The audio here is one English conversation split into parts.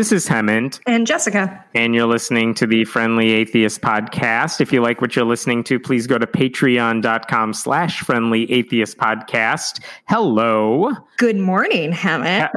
This is Hemant. And Jessica. And you're listening to the Friendly Atheist podcast. If you like what you're listening to, please go to patreon.com slash friendly atheist podcast. Hello. Good morning, Hemant.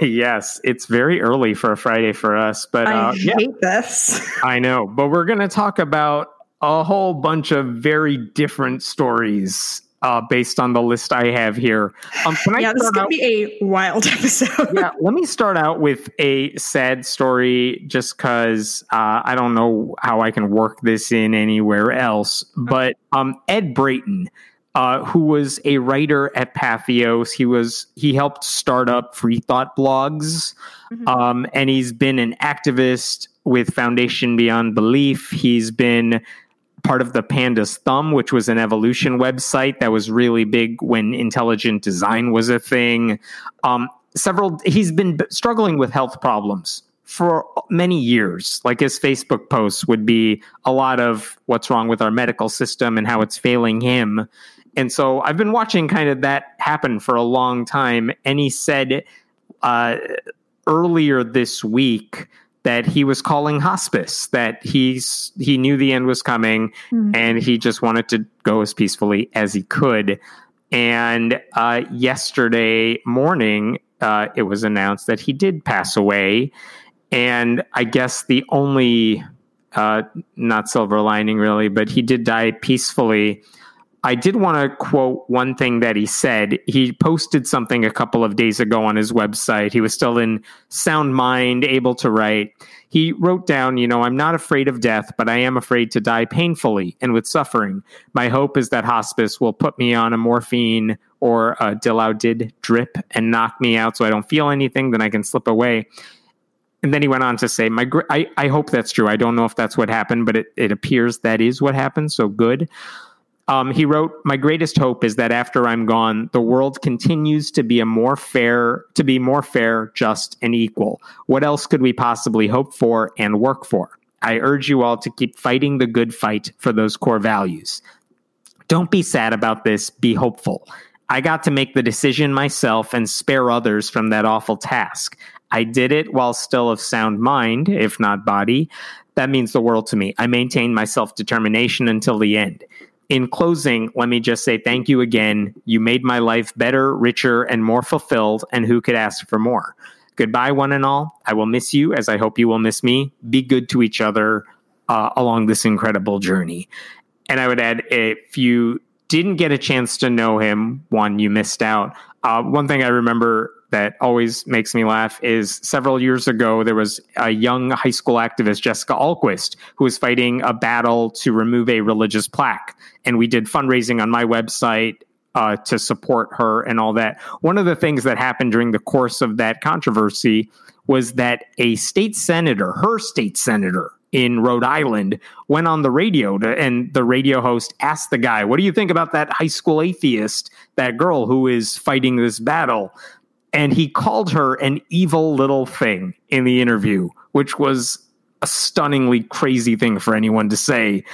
yes, it's very early for a Friday for us, but I uh, hate yeah, this. I know, but we're going to talk about a whole bunch of very different stories uh, based on the list I have here. Um, can I yeah, this is going to be a wild episode. yeah, let me start out with a sad story just because uh, I don't know how I can work this in anywhere else. But um, Ed Brayton, uh, who was a writer at Patheos, he was he helped start up free thought blogs, mm-hmm. um, and he's been an activist with Foundation Beyond Belief. He's been part of the Pandas Thumb, which was an evolution website that was really big when intelligent design was a thing. Um, several, he's been struggling with health problems for many years. Like his Facebook posts would be a lot of what's wrong with our medical system and how it's failing him. And so I've been watching kind of that happen for a long time. And he said uh, earlier this week that he was calling hospice, that he's he knew the end was coming, mm-hmm. and he just wanted to go as peacefully as he could. And uh, yesterday morning, uh, it was announced that he did pass away. And I guess the only, uh, not silver lining really, but he did die peacefully I did want to quote one thing that he said. He posted something a couple of days ago on his website. He was still in sound mind, able to write. He wrote down, you know, I'm not afraid of death, but I am afraid to die painfully and with suffering. My hope is that hospice will put me on a morphine or a Dilaudid drip and knock me out so I don't feel anything, then I can slip away. And then he went on to say, "My, I, I hope that's true. I don't know if that's what happened, but it, it appears that is what happened. So good." Um, he wrote, "My greatest hope is that after I'm gone, the world continues to be a more fair, to be more fair, just, and equal. What else could we possibly hope for and work for? I urge you all to keep fighting the good fight for those core values. Don't be sad about this. Be hopeful. I got to make the decision myself and spare others from that awful task. I did it while still of sound mind, if not body. That means the world to me. I maintained my self determination until the end." In closing, let me just say thank you again. You made my life better, richer, and more fulfilled, and who could ask for more? Goodbye, one and all. I will miss you as I hope you will miss me. Be good to each other uh, along this incredible journey. And I would add if you didn't get a chance to know him, one, you missed out. Uh, one thing I remember that always makes me laugh is several years ago, there was a young high school activist, Jessica Ahlquist, who was fighting a battle to remove a religious plaque. And we did fundraising on my website uh, to support her and all that. One of the things that happened during the course of that controversy was that a state senator, her state senator, in Rhode Island went on the radio to, and the radio host asked the guy, What do you think about that high school atheist, that girl who is fighting this battle? And he called her an evil little thing in the interview, which was a stunningly crazy thing for anyone to say.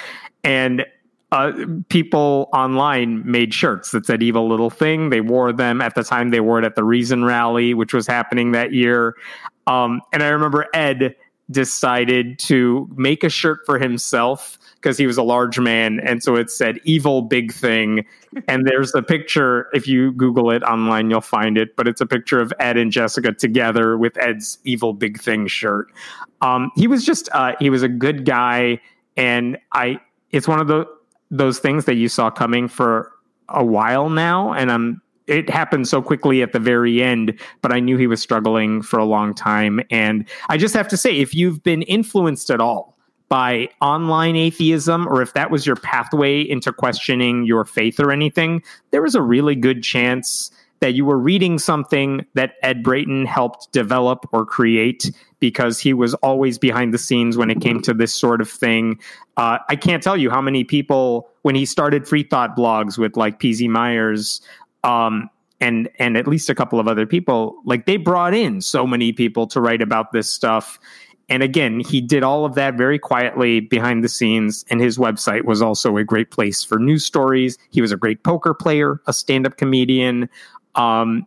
And uh, people online made shirts that said evil little thing. They wore them at the time they wore it at the Reason rally, which was happening that year. Um, and I remember Ed decided to make a shirt for himself because he was a large man. And so it said evil big thing. and there's a picture, if you Google it online, you'll find it, but it's a picture of Ed and Jessica together with Ed's evil big thing shirt. Um, he was just, uh, he was a good guy. And I, it's one of the, those things that you saw coming for a while now. And I'm, it happened so quickly at the very end, but I knew he was struggling for a long time. And I just have to say, if you've been influenced at all by online atheism or if that was your pathway into questioning your faith or anything, there was a really good chance that you were reading something that Ed Brayton helped develop or create because he was always behind the scenes when it came to this sort of thing. Uh, I can't tell you how many people, when he started free thought blogs with like PZ Myers, um, and and at least a couple of other people, like they brought in so many people to write about this stuff and again, he did all of that very quietly behind the scenes, and his website was also a great place for news stories. He was a great poker player, a stand up comedian. Um,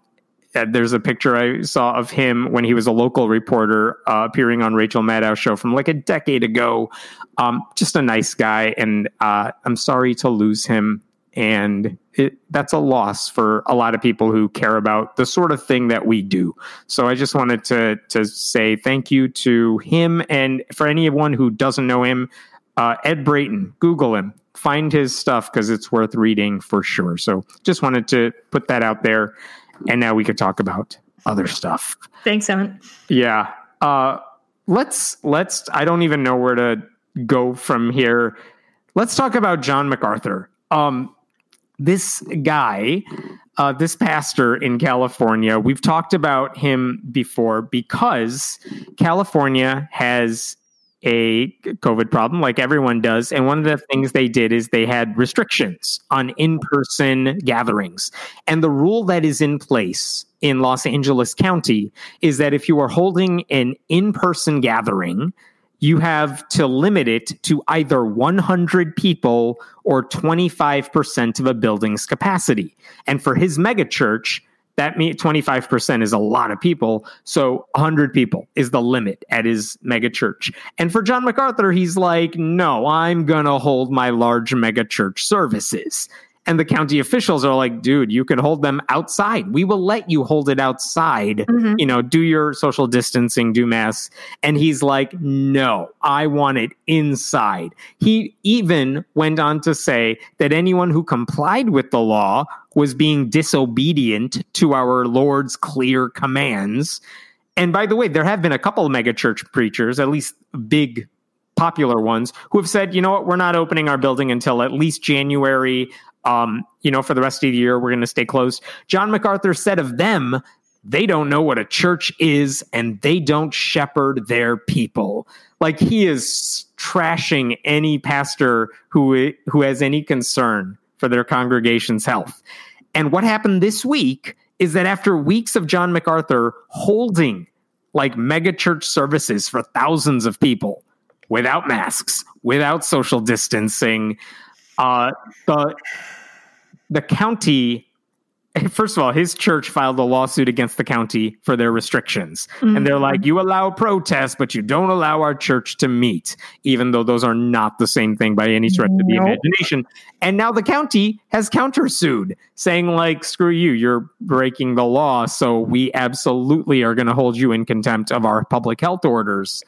uh, there's a picture I saw of him when he was a local reporter uh, appearing on Rachel Maddow's show from like a decade ago. Um, just a nice guy, and uh, I'm sorry to lose him. And it, that's a loss for a lot of people who care about the sort of thing that we do. So I just wanted to to say thank you to him, and for anyone who doesn't know him, uh, Ed Brayton, Google him, find his stuff because it's worth reading for sure. So just wanted to put that out there, and now we could talk about other stuff. Thanks, Evan. Yeah. Uh, let's let's. I don't even know where to go from here. Let's talk about John MacArthur. Um, this guy, uh, this pastor in California, we've talked about him before because California has a COVID problem, like everyone does. And one of the things they did is they had restrictions on in person gatherings. And the rule that is in place in Los Angeles County is that if you are holding an in person gathering, you have to limit it to either 100 people or 25% of a building's capacity. And for his megachurch, that means 25% is a lot of people. So 100 people is the limit at his mega church. And for John MacArthur, he's like, no, I'm going to hold my large mega church services. And the county officials are like, dude, you can hold them outside. We will let you hold it outside. Mm-hmm. You know, do your social distancing, do mass. And he's like, no, I want it inside. He even went on to say that anyone who complied with the law was being disobedient to our Lord's clear commands. And by the way, there have been a couple of megachurch preachers, at least big popular ones, who have said, you know what, we're not opening our building until at least January um, you know, for the rest of the year, we're going to stay closed. John MacArthur said of them, they don't know what a church is and they don't shepherd their people. Like he is trashing any pastor who who has any concern for their congregation's health. And what happened this week is that after weeks of John MacArthur holding like mega church services for thousands of people without masks, without social distancing, uh, the the county first of all, his church filed a lawsuit against the county for their restrictions. Mm-hmm. And they're mm-hmm. like, you allow protests, but you don't allow our church to meet, even though those are not the same thing by any stretch nope. of the imagination. And now the county has countersued, saying, like, screw you, you're breaking the law. So we absolutely are going to hold you in contempt of our public health orders.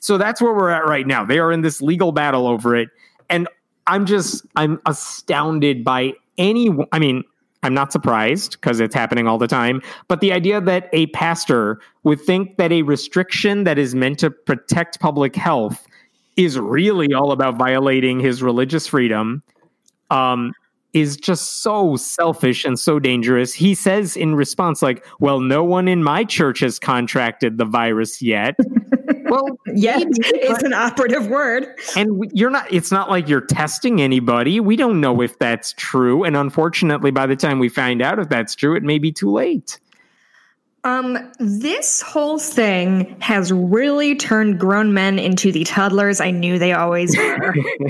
So that's where we're at right now. They are in this legal battle over it. And I'm just I'm astounded by any I mean I'm not surprised because it's happening all the time, but the idea that a pastor would think that a restriction that is meant to protect public health is really all about violating his religious freedom um, is just so selfish and so dangerous. He says in response, like, well, no one in my church has contracted the virus yet. well, yet is an operative word. And you're not, it's not like you're testing anybody. We don't know if that's true. And unfortunately, by the time we find out if that's true, it may be too late. Um, this whole thing has really turned grown men into the toddlers I knew they always were.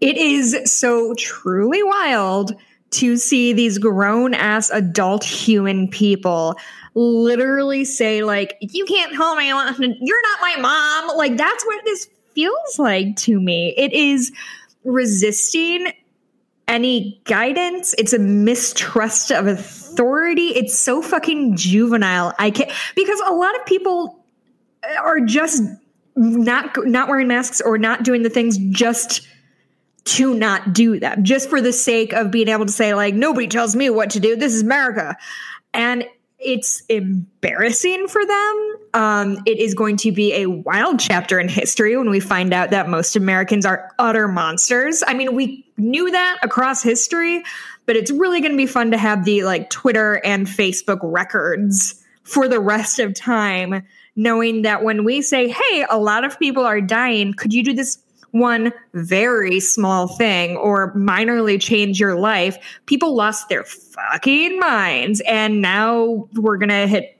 it is so truly wild to see these grown ass adult human people literally say like you can't hold me you're not my mom. Like that's what this feels like to me. It is resisting any guidance. It's a mistrust of authority. It's so fucking juvenile. I can't because a lot of people are just not not wearing masks or not doing the things just to not do them just for the sake of being able to say like nobody tells me what to do. This is america. And it's embarrassing for them. Um, it is going to be a wild chapter in history when we find out that most Americans are utter monsters. I mean, we knew that across history, but it's really going to be fun to have the like Twitter and Facebook records for the rest of time, knowing that when we say, hey, a lot of people are dying, could you do this one very small thing or minorly change your life, people lost their fucking minds. And now we're going to hit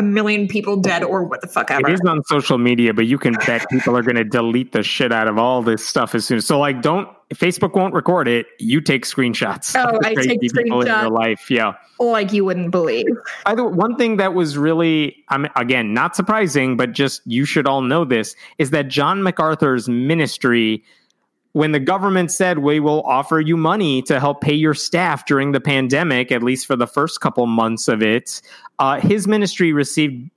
a million people dead or what the fuck ever. It is on social media, but you can bet people are going to delete the shit out of all this stuff as soon. So, like, don't Facebook won't record it. You take screenshots. Oh, I take people screenshots. in your life. Yeah, like you wouldn't believe. Either one thing that was really, I mean, again, not surprising, but just you should all know this is that John MacArthur's ministry when the government said we will offer you money to help pay your staff during the pandemic, at least for the first couple months of it, uh, his ministry received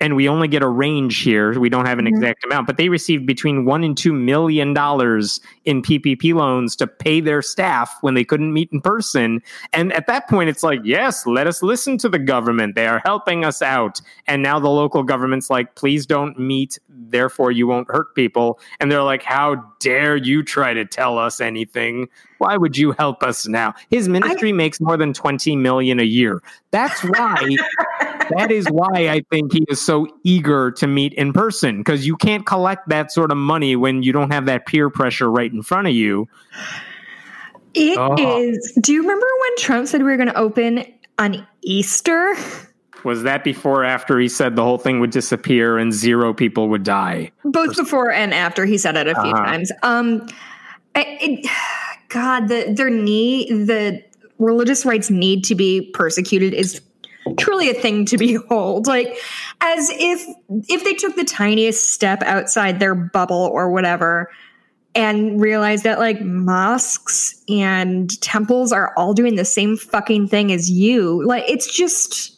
and we only get a range here. We don't have an mm-hmm. exact amount, but they received between one and two million dollars in PPP loans to pay their staff when they couldn't meet in person. And at that point, it's like, yes, let us listen to the government. They are helping us out. And now the local government's like, please don't meet, therefore you won't hurt people. And they're like, how dare you try to tell us anything? Why would you help us now? His ministry I, makes more than 20 million a year. That's why that is why I think he is so eager to meet in person because you can't collect that sort of money when you don't have that peer pressure right in front of you. It oh. is. Do you remember when Trump said we were going to open on Easter? Was that before or after he said the whole thing would disappear and zero people would die? Both before and after he said it a few uh-huh. times. Um, it, God, the their need the religious rights need to be persecuted is truly a thing to behold like as if if they took the tiniest step outside their bubble or whatever and realized that like mosques and temples are all doing the same fucking thing as you like it's just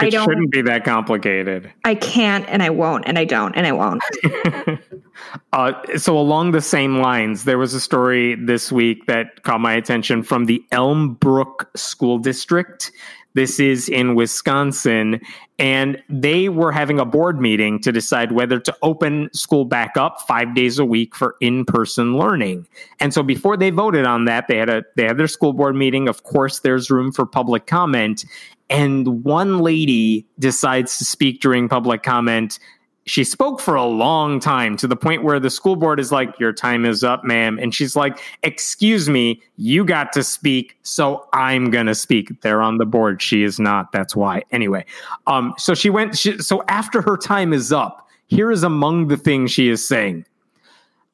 it I don't, shouldn't be that complicated. I can't and I won't and I don't and I won't. uh, so along the same lines, there was a story this week that caught my attention from the Elmbrook School District. This is in Wisconsin. And they were having a board meeting to decide whether to open school back up five days a week for in-person learning. And so before they voted on that, they had a they had their school board meeting. Of course, there's room for public comment. And one lady decides to speak during public comment she spoke for a long time to the point where the school board is like, Your time is up, ma'am. And she's like, Excuse me, you got to speak, so I'm going to speak. They're on the board. She is not. That's why. Anyway, um, so she went, she, so after her time is up, here is among the things she is saying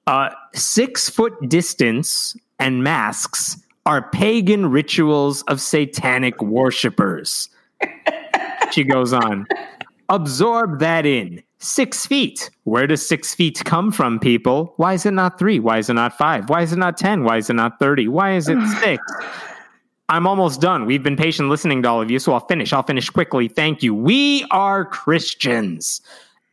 uh, six foot distance and masks are pagan rituals of satanic worshippers. she goes on. Absorb that in six feet. Where does six feet come from, people? Why is it not three? Why is it not five? Why is it not 10? Why is it not 30? Why is it six? I'm almost done. We've been patient listening to all of you, so I'll finish. I'll finish quickly. Thank you. We are Christians.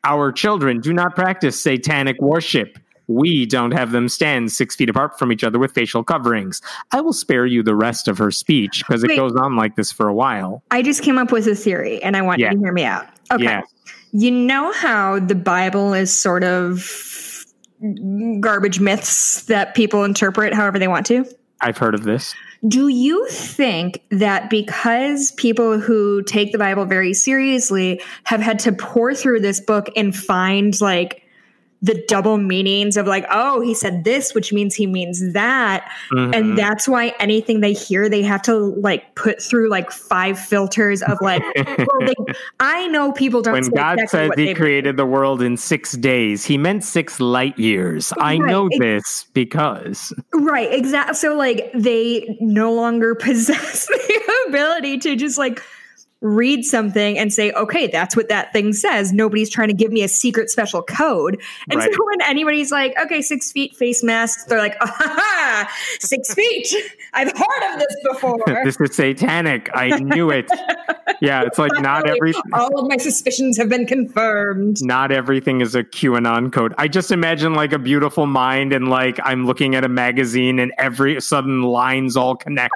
Our children do not practice satanic worship. We don't have them stand six feet apart from each other with facial coverings. I will spare you the rest of her speech because it goes on like this for a while. I just came up with a theory and I want yeah. you to hear me out. Okay. Yeah. You know how the Bible is sort of garbage myths that people interpret however they want to? I've heard of this. Do you think that because people who take the Bible very seriously have had to pour through this book and find like the double meanings of like, oh, he said this, which means he means that. Mm-hmm. And that's why anything they hear, they have to like put through like five filters of like, well, they, I know people don't. When God exactly said he created mean. the world in six days, he meant six light years. I right. know this because. Right. Exactly. So like they no longer possess the ability to just like read something and say, okay, that's what that thing says. Nobody's trying to give me a secret special code. And right. so when anybody's like, okay, six feet face masks, they're like, ah, six feet. I've heard of this before. this is satanic. I knew it. yeah, it's like not every all of my suspicions have been confirmed. Not everything is a QAnon code. I just imagine like a beautiful mind and like I'm looking at a magazine and every sudden lines all connect.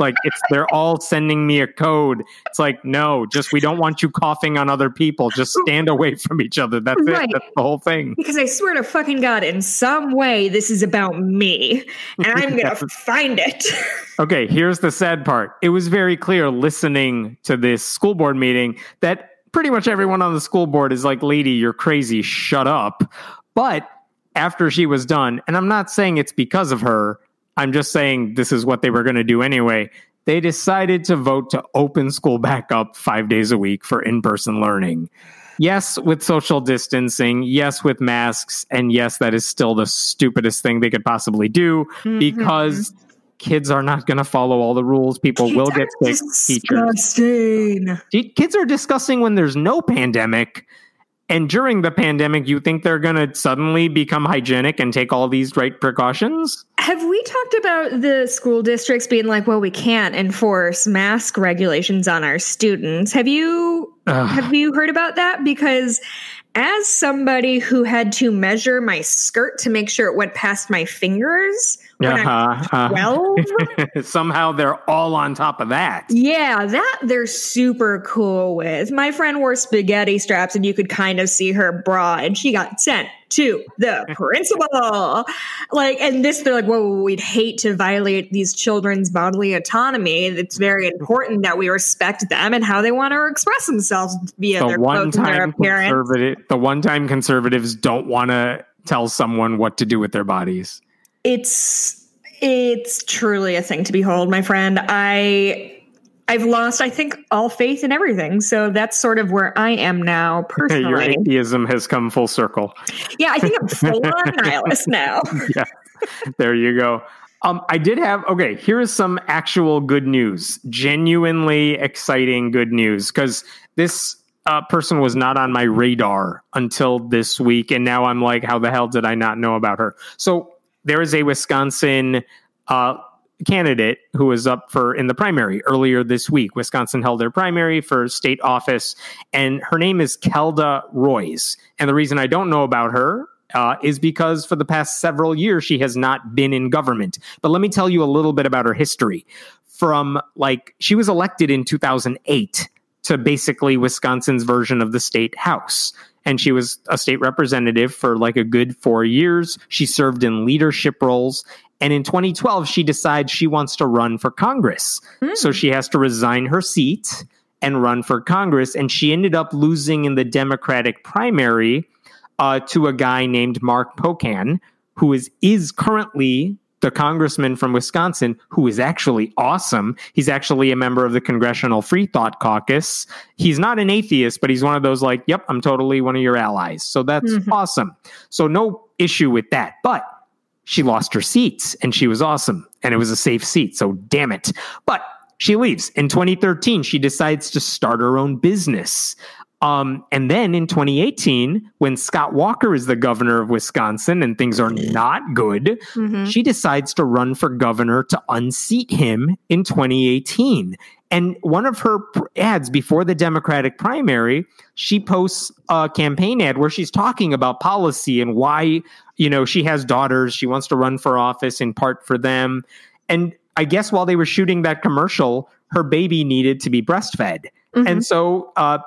Like it's they're all sending me a code. It's like no, just we don't want you coughing on other people. Just stand away from each other. That's right. it. That's the whole thing. Because I swear to fucking God, in some way, this is about me, and I'm going to find it. okay, here's the sad part. It was very clear listening to this school board meeting that pretty much everyone on the school board is like, lady, you're crazy. Shut up. But after she was done, and I'm not saying it's because of her, I'm just saying this is what they were going to do anyway they decided to vote to open school back up five days a week for in person learning. Yes, with social distancing. Yes, with masks. And yes, that is still the stupidest thing they could possibly do mm-hmm. because kids are not going to follow all the rules. People kids will get sick. Disgusting. Teachers. Kids are discussing when there's no pandemic. And during the pandemic, you think they're going to suddenly become hygienic and take all these right precautions? Have we talked about the school districts being like, well, we can't enforce mask regulations on our students? Have you Ugh. have you heard about that? Because as somebody who had to measure my skirt to make sure it went past my fingers when uh-huh, I was 12. Uh, somehow they're all on top of that. Yeah, that they're super cool with. My friend wore spaghetti straps and you could kind of see her bra and she got sent to the principal. Like, and this, they're like, well, we'd hate to violate these children's bodily autonomy. It's very important that we respect them and how they want to express themselves via the their clothes and their appearance. The one time conservatives don't want to tell someone what to do with their bodies. It's it's truly a thing to behold, my friend. I I've lost, I think, all faith in everything. So that's sort of where I am now personally. Your atheism has come full circle. Yeah, I think I'm full on nihilist now. yeah, there you go. Um, I did have okay. Here is some actual good news, genuinely exciting good news, because this uh, person was not on my radar until this week, and now I'm like, how the hell did I not know about her? So there is a Wisconsin uh, candidate who was up for in the primary earlier this week. Wisconsin held their primary for state office, and her name is Kelda Roys. And the reason I don't know about her uh, is because for the past several years she has not been in government. But let me tell you a little bit about her history. From like she was elected in 2008 to basically Wisconsin's version of the state house. And she was a state representative for like a good four years. She served in leadership roles and in 2012, she decides she wants to run for Congress. Mm. So she has to resign her seat and run for Congress. And she ended up losing in the Democratic primary uh, to a guy named Mark Pocan, who is, is currently the congressman from Wisconsin, who is actually awesome. He's actually a member of the Congressional Free Thought Caucus. He's not an atheist, but he's one of those like, yep, I'm totally one of your allies. So that's mm-hmm. awesome. So no issue with that. But she lost her seats and she was awesome and it was a safe seat. So damn it. But she leaves. In 2013, she decides to start her own business. Um, and then in 2018, when Scott Walker is the governor of Wisconsin and things are not good, mm-hmm. she decides to run for governor to unseat him in 2018. And one of her ads before the Democratic primary, she posts a campaign ad where she's talking about policy and why, you know, she has daughters. She wants to run for office in part for them. And I guess while they were shooting that commercial, her baby needed to be breastfed. Mm-hmm. And so uh,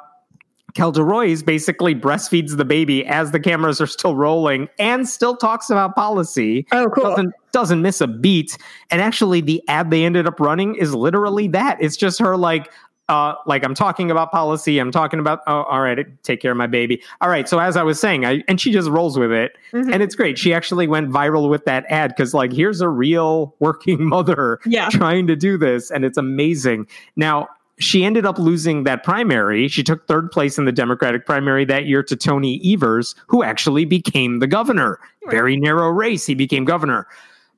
Kelda Roys basically breastfeeds the baby as the cameras are still rolling and still talks about policy. Oh, cool. Doesn't, doesn't miss a beat. And actually, the ad they ended up running is literally that. It's just her like, uh, like I'm talking about policy. I'm talking about, oh, all right, take care of my baby. All right. So as I was saying, I, and she just rolls with it mm-hmm. and it's great. She actually went viral with that ad because like, here's a real working mother yeah. trying to do this. And it's amazing. Now, she ended up losing that primary. She took third place in the Democratic primary that year to Tony Evers, who actually became the governor. Very narrow race. He became governor.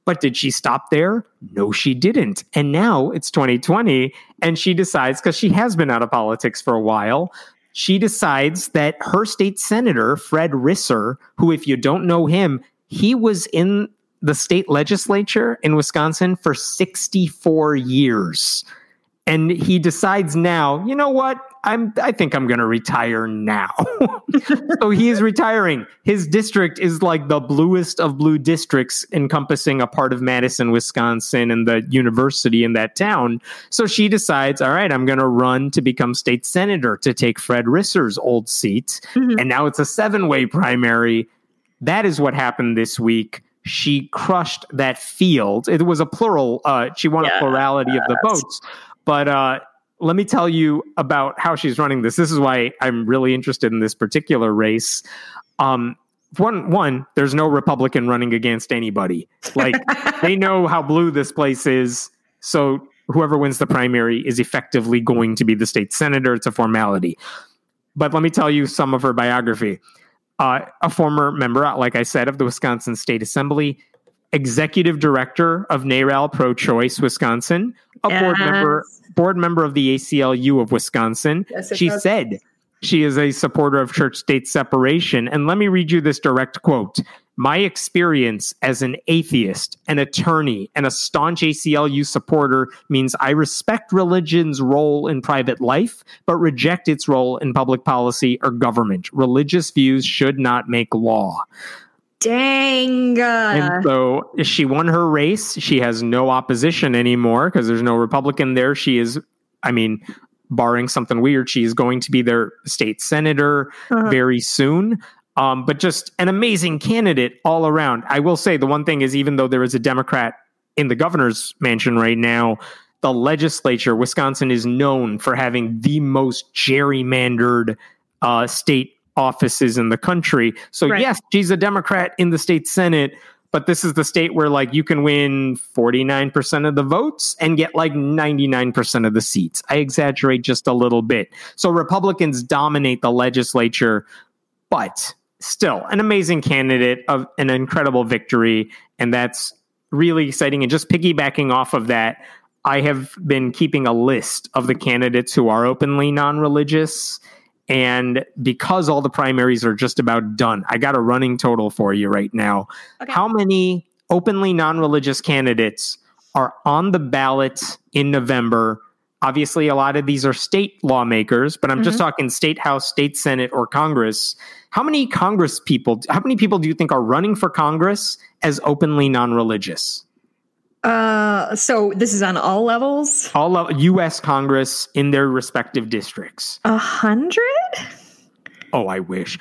But did she stop there? No, she didn't. And now it's 2020, and she decides, because she has been out of politics for a while, she decides that her state senator, Fred Risser, who, if you don't know him, he was in the state legislature in Wisconsin for 64 years and he decides now, you know what? I'm I think I'm going to retire now. so he is retiring. His district is like the bluest of blue districts encompassing a part of Madison, Wisconsin and the university in that town. So she decides, all right, I'm going to run to become state senator to take Fred Risser's old seat. Mm-hmm. And now it's a seven-way primary. That is what happened this week she crushed that field. It was a plural. Uh, she won yeah, a plurality of the votes, but uh, let me tell you about how she's running this. This is why I'm really interested in this particular race. Um, one, one, there's no Republican running against anybody. Like they know how blue this place is, so whoever wins the primary is effectively going to be the state senator. It's a formality. But let me tell you some of her biography. Uh, a former member, like I said, of the Wisconsin State Assembly, executive director of NARAL Pro Choice Wisconsin, a yes. board member board member of the ACLU of Wisconsin. Yes, she does. said she is a supporter of church state separation. And let me read you this direct quote. My experience as an atheist, an attorney, and a staunch ACLU supporter means I respect religion's role in private life, but reject its role in public policy or government. Religious views should not make law. Dang. And so she won her race. She has no opposition anymore because there's no Republican there. She is, I mean, barring something weird, she is going to be their state senator uh-huh. very soon. Um, but just an amazing candidate all around. I will say the one thing is, even though there is a Democrat in the governor's mansion right now, the legislature, Wisconsin, is known for having the most gerrymandered uh, state offices in the country. So, right. yes, she's a Democrat in the state Senate, but this is the state where like you can win 49% of the votes and get like 99% of the seats. I exaggerate just a little bit. So Republicans dominate the legislature, but still an amazing candidate of an incredible victory and that's really exciting and just piggybacking off of that I have been keeping a list of the candidates who are openly non-religious and because all the primaries are just about done, I got a running total for you right now. Okay. How many openly non religious candidates are on the ballot in November? Obviously, a lot of these are state lawmakers, but I'm mm-hmm. just talking state house, state senate, or Congress. How many Congress people, how many people do you think are running for Congress as openly non religious? Uh, so this is on all levels. All U.S. Congress in their respective districts. A hundred. Oh, I wish.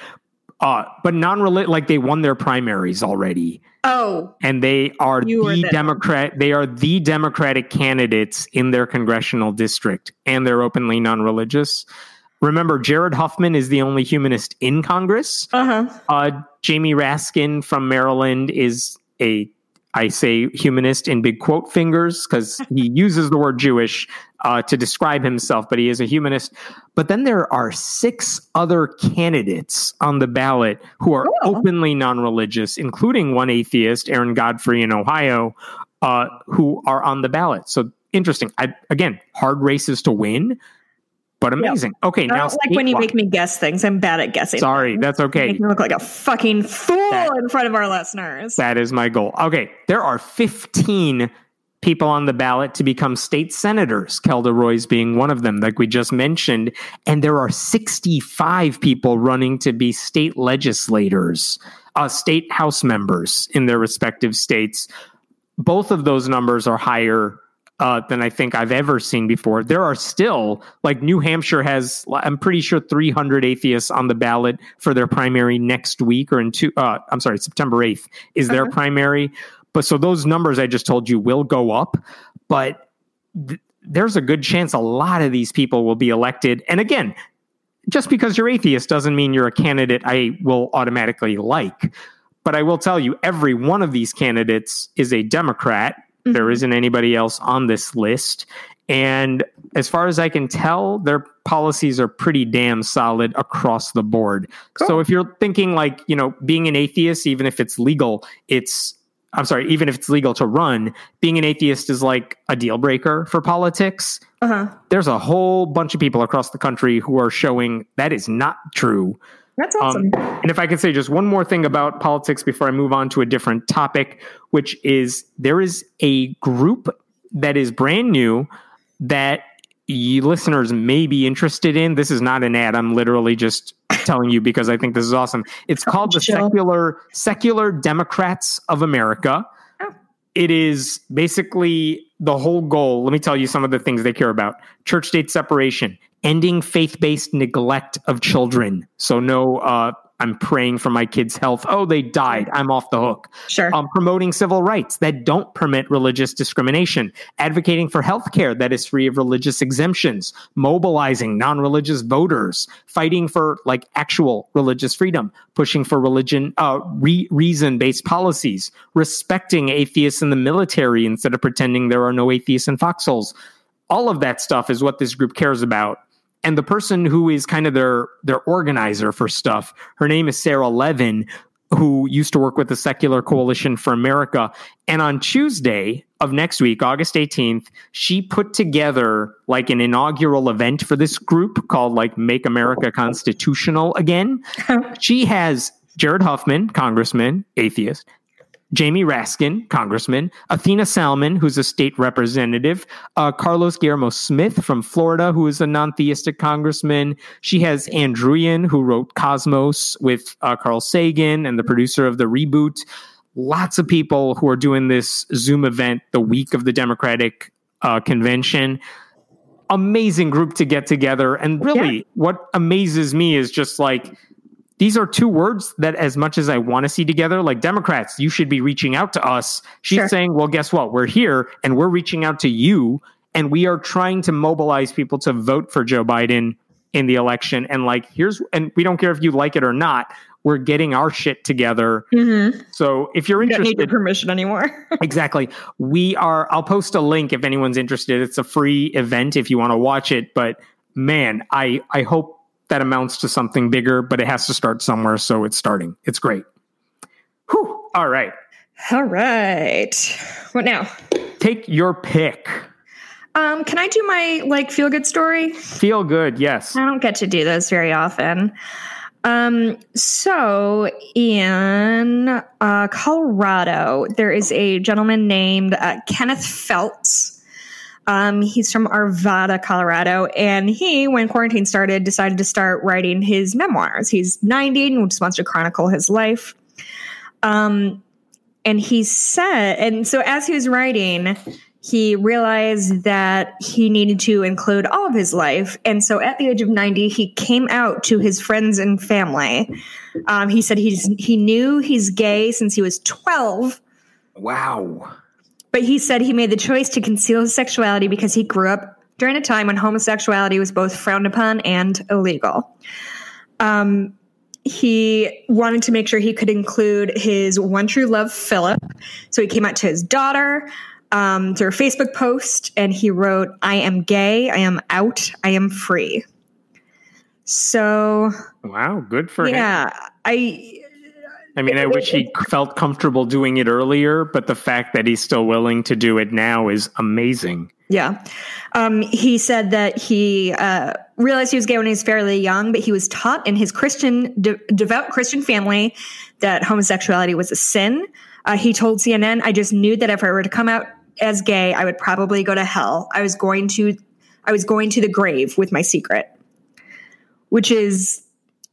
Uh, but non like they won their primaries already. Oh, and they are the Democrat. They are the Democratic candidates in their congressional district, and they're openly non-religious. Remember, Jared Huffman is the only humanist in Congress. Uh-huh. Uh, Jamie Raskin from Maryland is a I say humanist in big quote fingers because he uses the word Jewish uh, to describe himself, but he is a humanist. But then there are six other candidates on the ballot who are oh. openly non religious, including one atheist, Aaron Godfrey in Ohio, uh, who are on the ballot. So interesting. I, again, hard races to win but amazing. Yep. Okay, I now like when you make me guess things. I'm bad at guessing. Sorry, things. that's okay. You make me look like a fucking fool that, in front of our listeners. That is my goal. Okay, there are 15 people on the ballot to become state senators. Kelda Roys being one of them, like we just mentioned, and there are 65 people running to be state legislators, uh, state house members in their respective states. Both of those numbers are higher uh, than I think I've ever seen before. There are still, like New Hampshire has, I'm pretty sure 300 atheists on the ballot for their primary next week or in two, uh, I'm sorry, September 8th is their uh-huh. primary. But so those numbers I just told you will go up, but th- there's a good chance a lot of these people will be elected. And again, just because you're atheist doesn't mean you're a candidate I will automatically like. But I will tell you, every one of these candidates is a Democrat Mm-hmm. There isn't anybody else on this list. And as far as I can tell, their policies are pretty damn solid across the board. Cool. So if you're thinking like, you know, being an atheist, even if it's legal, it's, I'm sorry, even if it's legal to run, being an atheist is like a deal breaker for politics. Uh-huh. There's a whole bunch of people across the country who are showing that is not true. That's um, awesome. Um, and if I could say just one more thing about politics before I move on to a different topic, which is there is a group that is brand new that you listeners may be interested in. This is not an ad. I'm literally just telling you because I think this is awesome. It's called the Secular Secular Democrats of America. Oh. It is basically the whole goal. Let me tell you some of the things they care about: church state separation, ending faith based neglect of children. So, no uh, I'm praying for my kids' health. Oh, they died. I'm off the hook. Sure. Um, promoting civil rights that don't permit religious discrimination, advocating for health care that is free of religious exemptions, mobilizing non religious voters, fighting for like actual religious freedom, pushing for religion, uh, re- reason based policies, respecting atheists in the military instead of pretending there are no atheists in foxholes all of that stuff is what this group cares about. And the person who is kind of their their organizer for stuff, her name is Sarah Levin, who used to work with the Secular Coalition for America. And on Tuesday of next week, August 18th, she put together like an inaugural event for this group called like Make America Constitutional Again. she has Jared Huffman, congressman, atheist, Jamie Raskin, congressman, Athena Salman, who's a state representative, uh, Carlos Guillermo Smith from Florida, who is a non theistic congressman. She has Ann Druyan, who wrote Cosmos with uh, Carl Sagan and the producer of The Reboot. Lots of people who are doing this Zoom event the week of the Democratic uh, convention. Amazing group to get together. And really, yeah. what amazes me is just like, these are two words that as much as I want to see together, like Democrats, you should be reaching out to us. She's sure. saying, well, guess what? We're here and we're reaching out to you and we are trying to mobilize people to vote for Joe Biden in the election. And like, here's, and we don't care if you like it or not. We're getting our shit together. Mm-hmm. So if you're interested, you don't need permission anymore. exactly. We are. I'll post a link if anyone's interested. It's a free event if you want to watch it. But man, I I hope that amounts to something bigger, but it has to start somewhere. So it's starting. It's great. Whew. All right. All right. What now? Take your pick. Um, can I do my like feel good story? Feel good, yes. I don't get to do those very often. Um, so in uh, Colorado, there is a gentleman named uh, Kenneth Felts um, he's from Arvada, Colorado, and he, when quarantine started, decided to start writing his memoirs. He's 90 and just wants to chronicle his life. Um, and he said, and so as he was writing, he realized that he needed to include all of his life. And so at the age of 90, he came out to his friends and family. Um, he said he's, he knew he's gay since he was 12. Wow. But he said he made the choice to conceal his sexuality because he grew up during a time when homosexuality was both frowned upon and illegal. Um, he wanted to make sure he could include his one true love, Philip. So he came out to his daughter um, through a Facebook post and he wrote, I am gay, I am out, I am free. So. Wow, good for yeah, him. Yeah. I I mean, I wish he felt comfortable doing it earlier, but the fact that he's still willing to do it now is amazing. Yeah. Um, he said that he uh, realized he was gay when he was fairly young, but he was taught in his Christian, de- devout Christian family that homosexuality was a sin. Uh, he told CNN, I just knew that if I were to come out as gay, I would probably go to hell. I was going to, I was going to the grave with my secret, which is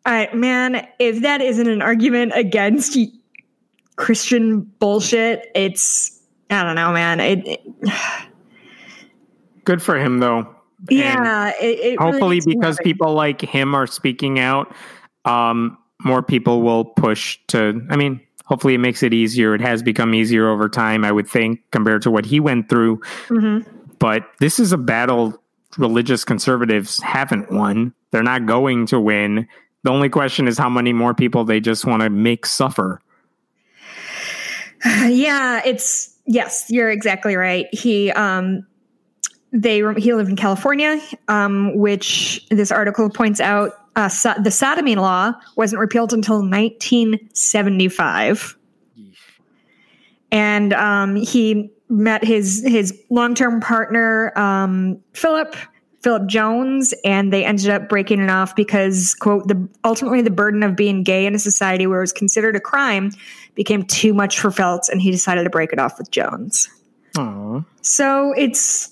I man, if that isn't an argument against Christian bullshit, it's I don't know, man. It, it good for him though. Yeah, it, it hopefully really because people like him are speaking out, um, more people will push to. I mean, hopefully it makes it easier. It has become easier over time, I would think, compared to what he went through. Mm-hmm. But this is a battle religious conservatives haven't won. They're not going to win. The only question is how many more people they just want to make suffer. Yeah, it's yes, you're exactly right. He um they he lived in California, um, which this article points out uh, so, the sodomy law wasn't repealed until 1975. And um, he met his his long term partner um, Philip Philip Jones, and they ended up breaking it off because, quote, the ultimately the burden of being gay in a society where it was considered a crime became too much for Felts, and he decided to break it off with Jones. Aww. So it's,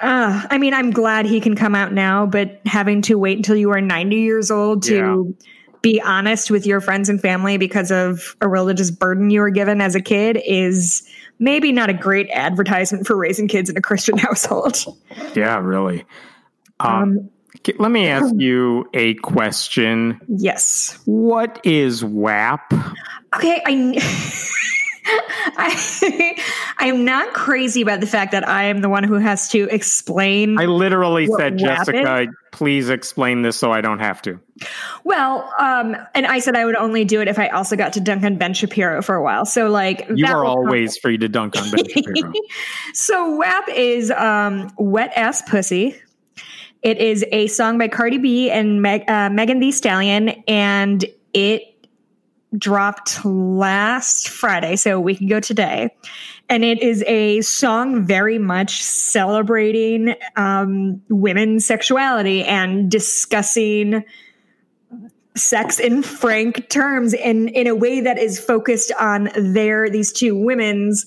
uh, I mean, I'm glad he can come out now, but having to wait until you are 90 years old to yeah. be honest with your friends and family because of a religious burden you were given as a kid is maybe not a great advertisement for raising kids in a Christian household. Yeah, really. Um, um, let me ask you a question. Yes. What is WAP? Okay, I. I, I am not crazy about the fact that I am the one who has to explain. I literally said, Jessica, please explain this so I don't have to. well, um, and I said I would only do it if I also got to dunk on Ben Shapiro for a while. So, like, you are always free to dunk on Ben Shapiro. so WAP is um, wet ass pussy. It is a song by Cardi B and Meg, uh, Megan Thee Stallion, and it dropped last Friday, so a week ago today. And it is a song very much celebrating um, women's sexuality and discussing sex in frank terms in in a way that is focused on their these two women's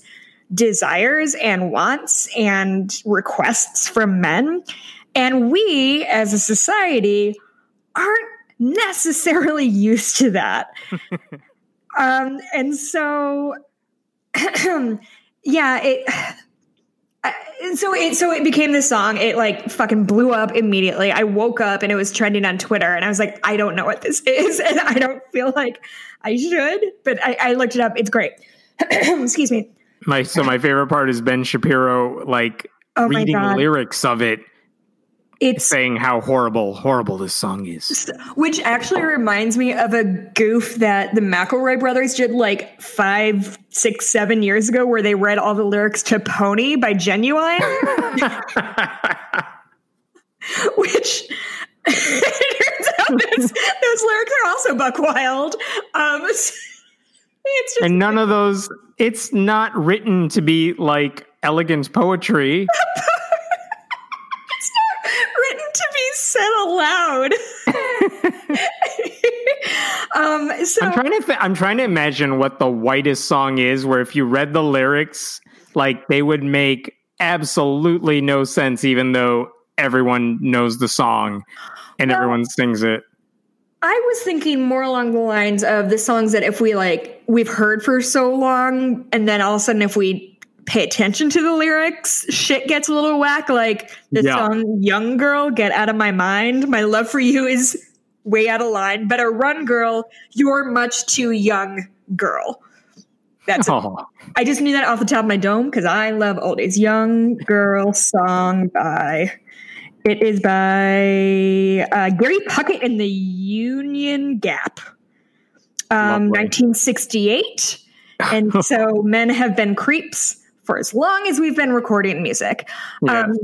desires and wants and requests from men and we as a society aren't necessarily used to that. Um and so yeah it and so it so it became this song. It like fucking blew up immediately. I woke up and it was trending on twitter and i was like i don't know what this is and i don't feel like i should but i, I looked it up. It's great. Excuse me. My so my favorite part is Ben Shapiro like oh reading lyrics of it, it's saying how horrible, horrible this song is. which actually reminds me of a goof that the McElroy brothers did like five, six, seven years ago, where they read all the lyrics to "Pony" by Ginuwine, which it turns out those, those lyrics are also buck wild. Um, it's just and none of those. It's not written to be like elegant poetry. written to be said aloud. um, so I'm trying to. Th- I'm trying to imagine what the whitest song is. Where if you read the lyrics, like they would make absolutely no sense, even though everyone knows the song and Well- everyone sings it. I was thinking more along the lines of the songs that if we like we've heard for so long, and then all of a sudden if we pay attention to the lyrics, shit gets a little whack. Like the Yeah. song "Young Girl," "Get Out of My Mind." My love for you is way out of line. Better run, girl. You're much too young, girl. That's. Oh, I just knew that off the top of my dome because I love oldies. Young Girl song by. It is by uh, Gary Puckett and the Union Gap. Um, 1968. And so men have been creeps for as long as we've been recording music. yeah. Um,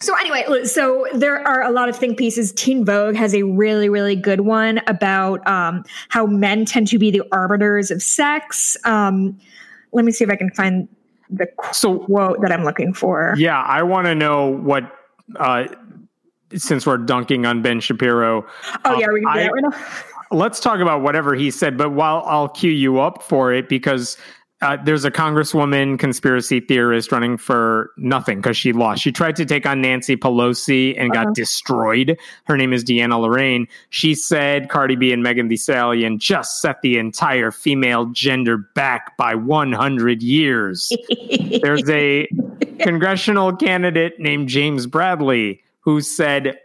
so anyway, so there are a lot of think pieces. Teen Vogue has a really, really good one about um, how men tend to be the arbiters of sex. Um, let me see if I can find the so quote that I'm looking for. yeah, I want to know what. Uh, since we're dunking on Ben Shapiro, Oh yeah, we can do I- that right now. let's talk about whatever he said. But while I'll cue you up for it, because uh, there's a congresswoman conspiracy theorist running for nothing because she lost. She tried to take on Nancy Pelosi and Uh-huh. got destroyed. Her name is Deanna Lorraine. She said Cardi B and Megan Thee Stallion just set the entire female gender back by 100 years. There's a congressional candidate named James Bradley who said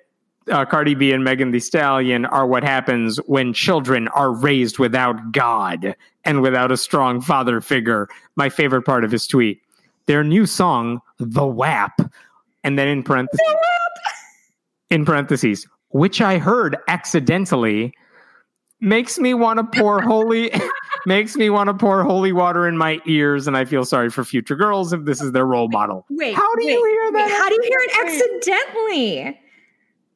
uh, Cardi B and Megan Thee Stallion are what happens when children are raised without God and without a strong father figure. My favorite part of his tweet their new song, The WAP, and then in parentheses, in parentheses, which I heard accidentally, makes me want to pour holy. Makes me want to pour holy water in my ears, and I feel sorry for future girls if this is their role model. Wait, How do you hear that wait, How do you hear it accidentally?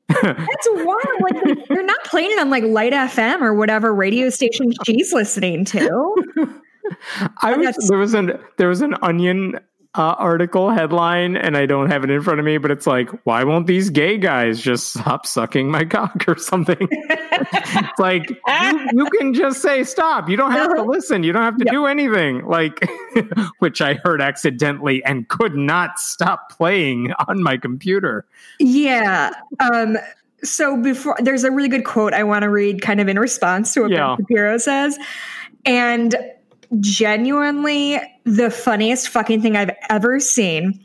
That's wild. Like they're not playing it on like Light FM or whatever radio station she's listening to. I was, there was an there was an onion uh, article headline, and I don't have it in front of me, but it's like, why won't these gay guys just stop sucking my cock or something? it's like you, you can just say stop. You don't have to listen. You don't have to Yep. do anything. Like, which I heard accidentally and could not stop playing on my computer. Yeah. Um, so before there's a really good quote I want to read kind of in response to what Yeah. Ben Shapiro says. And genuinely the funniest fucking thing I've ever seen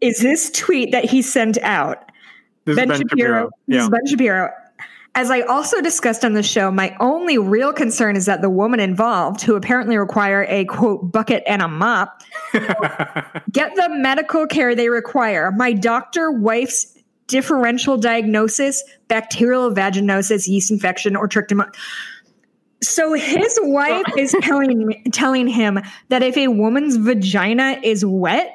is this tweet that he sent out. This Ben, Ben Shapiro. Shapiro. This Yeah. Ben Shapiro. As I also discussed on the show, my only real concern is that the woman involved, who apparently require a quote bucket and a mop, get the medical care they require. My doctor wife's differential diagnosis, bacterial vaginosis, yeast infection, or trichomoniasis. So his wife is telling telling him that if a woman's vagina is wet,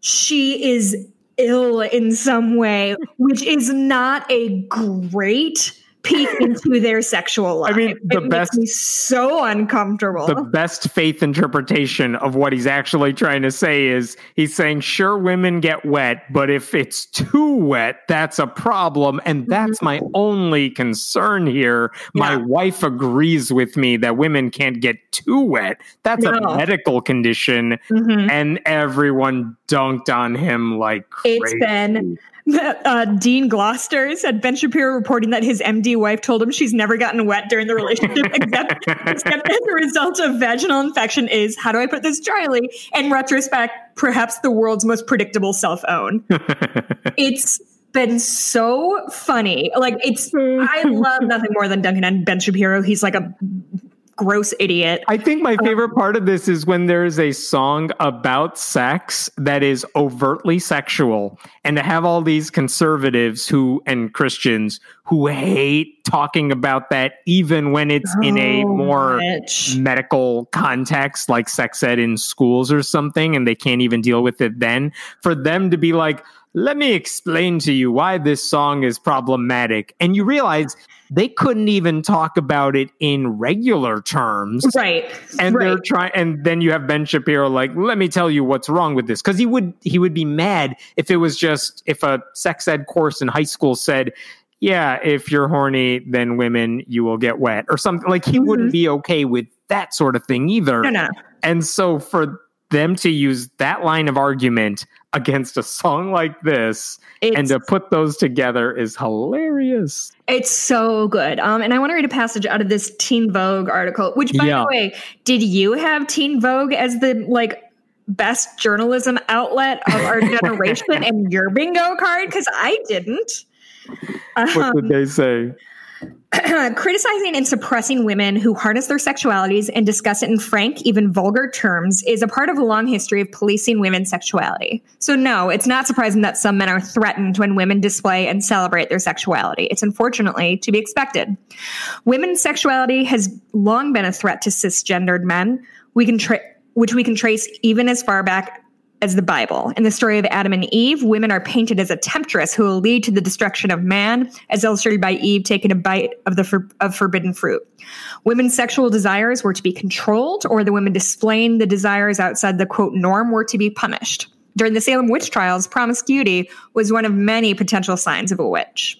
she is ill in some way, which is not a great peek into their sexual life. I mean, the it best- makes me so uncomfortable. the best faith interpretation of what he's actually trying to say is he's saying sure women get wet but if it's too wet that's a problem and that's my only concern here my Mm-hmm. Wife agrees with me that women can't get too wet that's No. a medical condition Mhm. and everyone dunked on him like crazy. It's been uh, Dean Gloucester said Ben Shapiro reporting that his MD wife told him she's never gotten wet during the relationship, except, except as a result of vaginal infection is, how do I put this dryly? In retrospect, perhaps the world's most predictable cell phone. it's been so funny. Like it's, I love nothing more than Duncan and Ben Shapiro. He's like a gross idiot. I think my um, favorite part of this is when there's a song about sex that is overtly sexual, and to have all these conservatives who and Christians who hate talking about that, even when it's in a Oh, more Mitch. medical context, like sex ed in schools or something, and they can't even deal with it then, for them to be like, let me explain to you why this song is problematic. And you realize they couldn't even talk about it in regular terms Right. and they're trying and then you have ben shapiro like let me tell you what's wrong with this because he would he would be mad if it was just if a sex ed course in high school said yeah if you're horny then women you will get wet or something like he wouldn't mm-hmm. be okay with that sort of thing either No, no. and so for them to use that line of argument against a song like this and to put those together is hilarious It's so good. Um, and I want to read a passage out of this Teen Vogue article, which, by Yeah. the way, did you have Teen Vogue as the like best journalism outlet of our generation in your bingo card? Because I didn't. what Um, did they say criticizing and suppressing women who harness their sexualities and discuss it in frank, even vulgar terms is a part of a long history of policing women's sexuality. So, no, it's not surprising that some men are threatened when women display and celebrate their sexuality. It's unfortunately to be expected. Women's sexuality has long been a threat to cisgendered men. We can tra- which we can trace even as far back as the Bible. In the story of Adam and Eve, women are painted as a temptress who will lead to the destruction of man, as illustrated by Eve taking a bite of the for- of forbidden fruit. Women's sexual desires were to be controlled, or the women displaying the desires outside the quote norm were to be punished. During the Salem witch trials, promiscuity was one of many potential signs of a witch.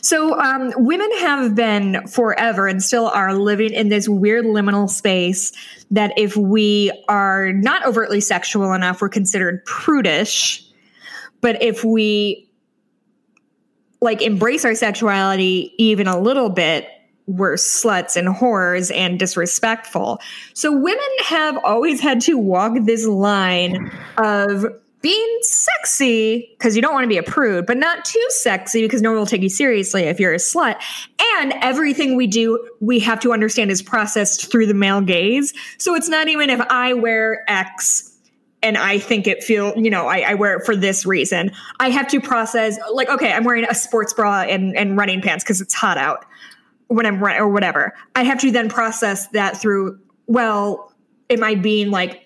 So, um, women have been forever and still are living in this weird liminal space that if we are not overtly sexual enough, we're considered prudish. But if we like embrace our sexuality even a little bit, we're sluts and whores and disrespectful. So, women have always had to walk this line of being sexy because you don't want to be a prude, but not too sexy because no one will take you seriously if you're a slut. And everything we do, we have to understand is processed through the male gaze. So it's not even if I wear X and I think it feel, you know, I, I wear it for this reason. I have to process like, okay, I'm wearing a sports bra and, and running pants because it's hot out when I'm run or whatever. I have to then process that through, well, am I being like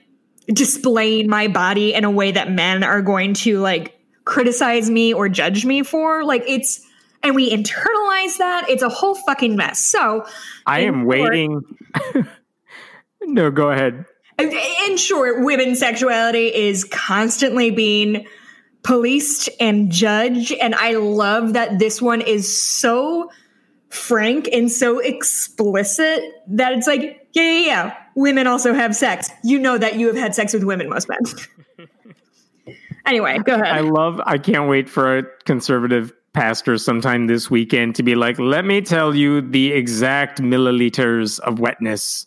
displaying my body in a way that men are going to like criticize me or judge me for? Like it's and we internalize that. It's a whole fucking mess. So I am short- waiting. no, go ahead. in short, women's sexuality is constantly being policed and judged. And I love that this one is so frank and so explicit that it's like, yeah, yeah, yeah. Women also have sex. You know that you have had sex with women, most men. anyway, go ahead. I love, I can't wait for a conservative pastor sometime this weekend to be like, let me tell you the exact milliliters of wetness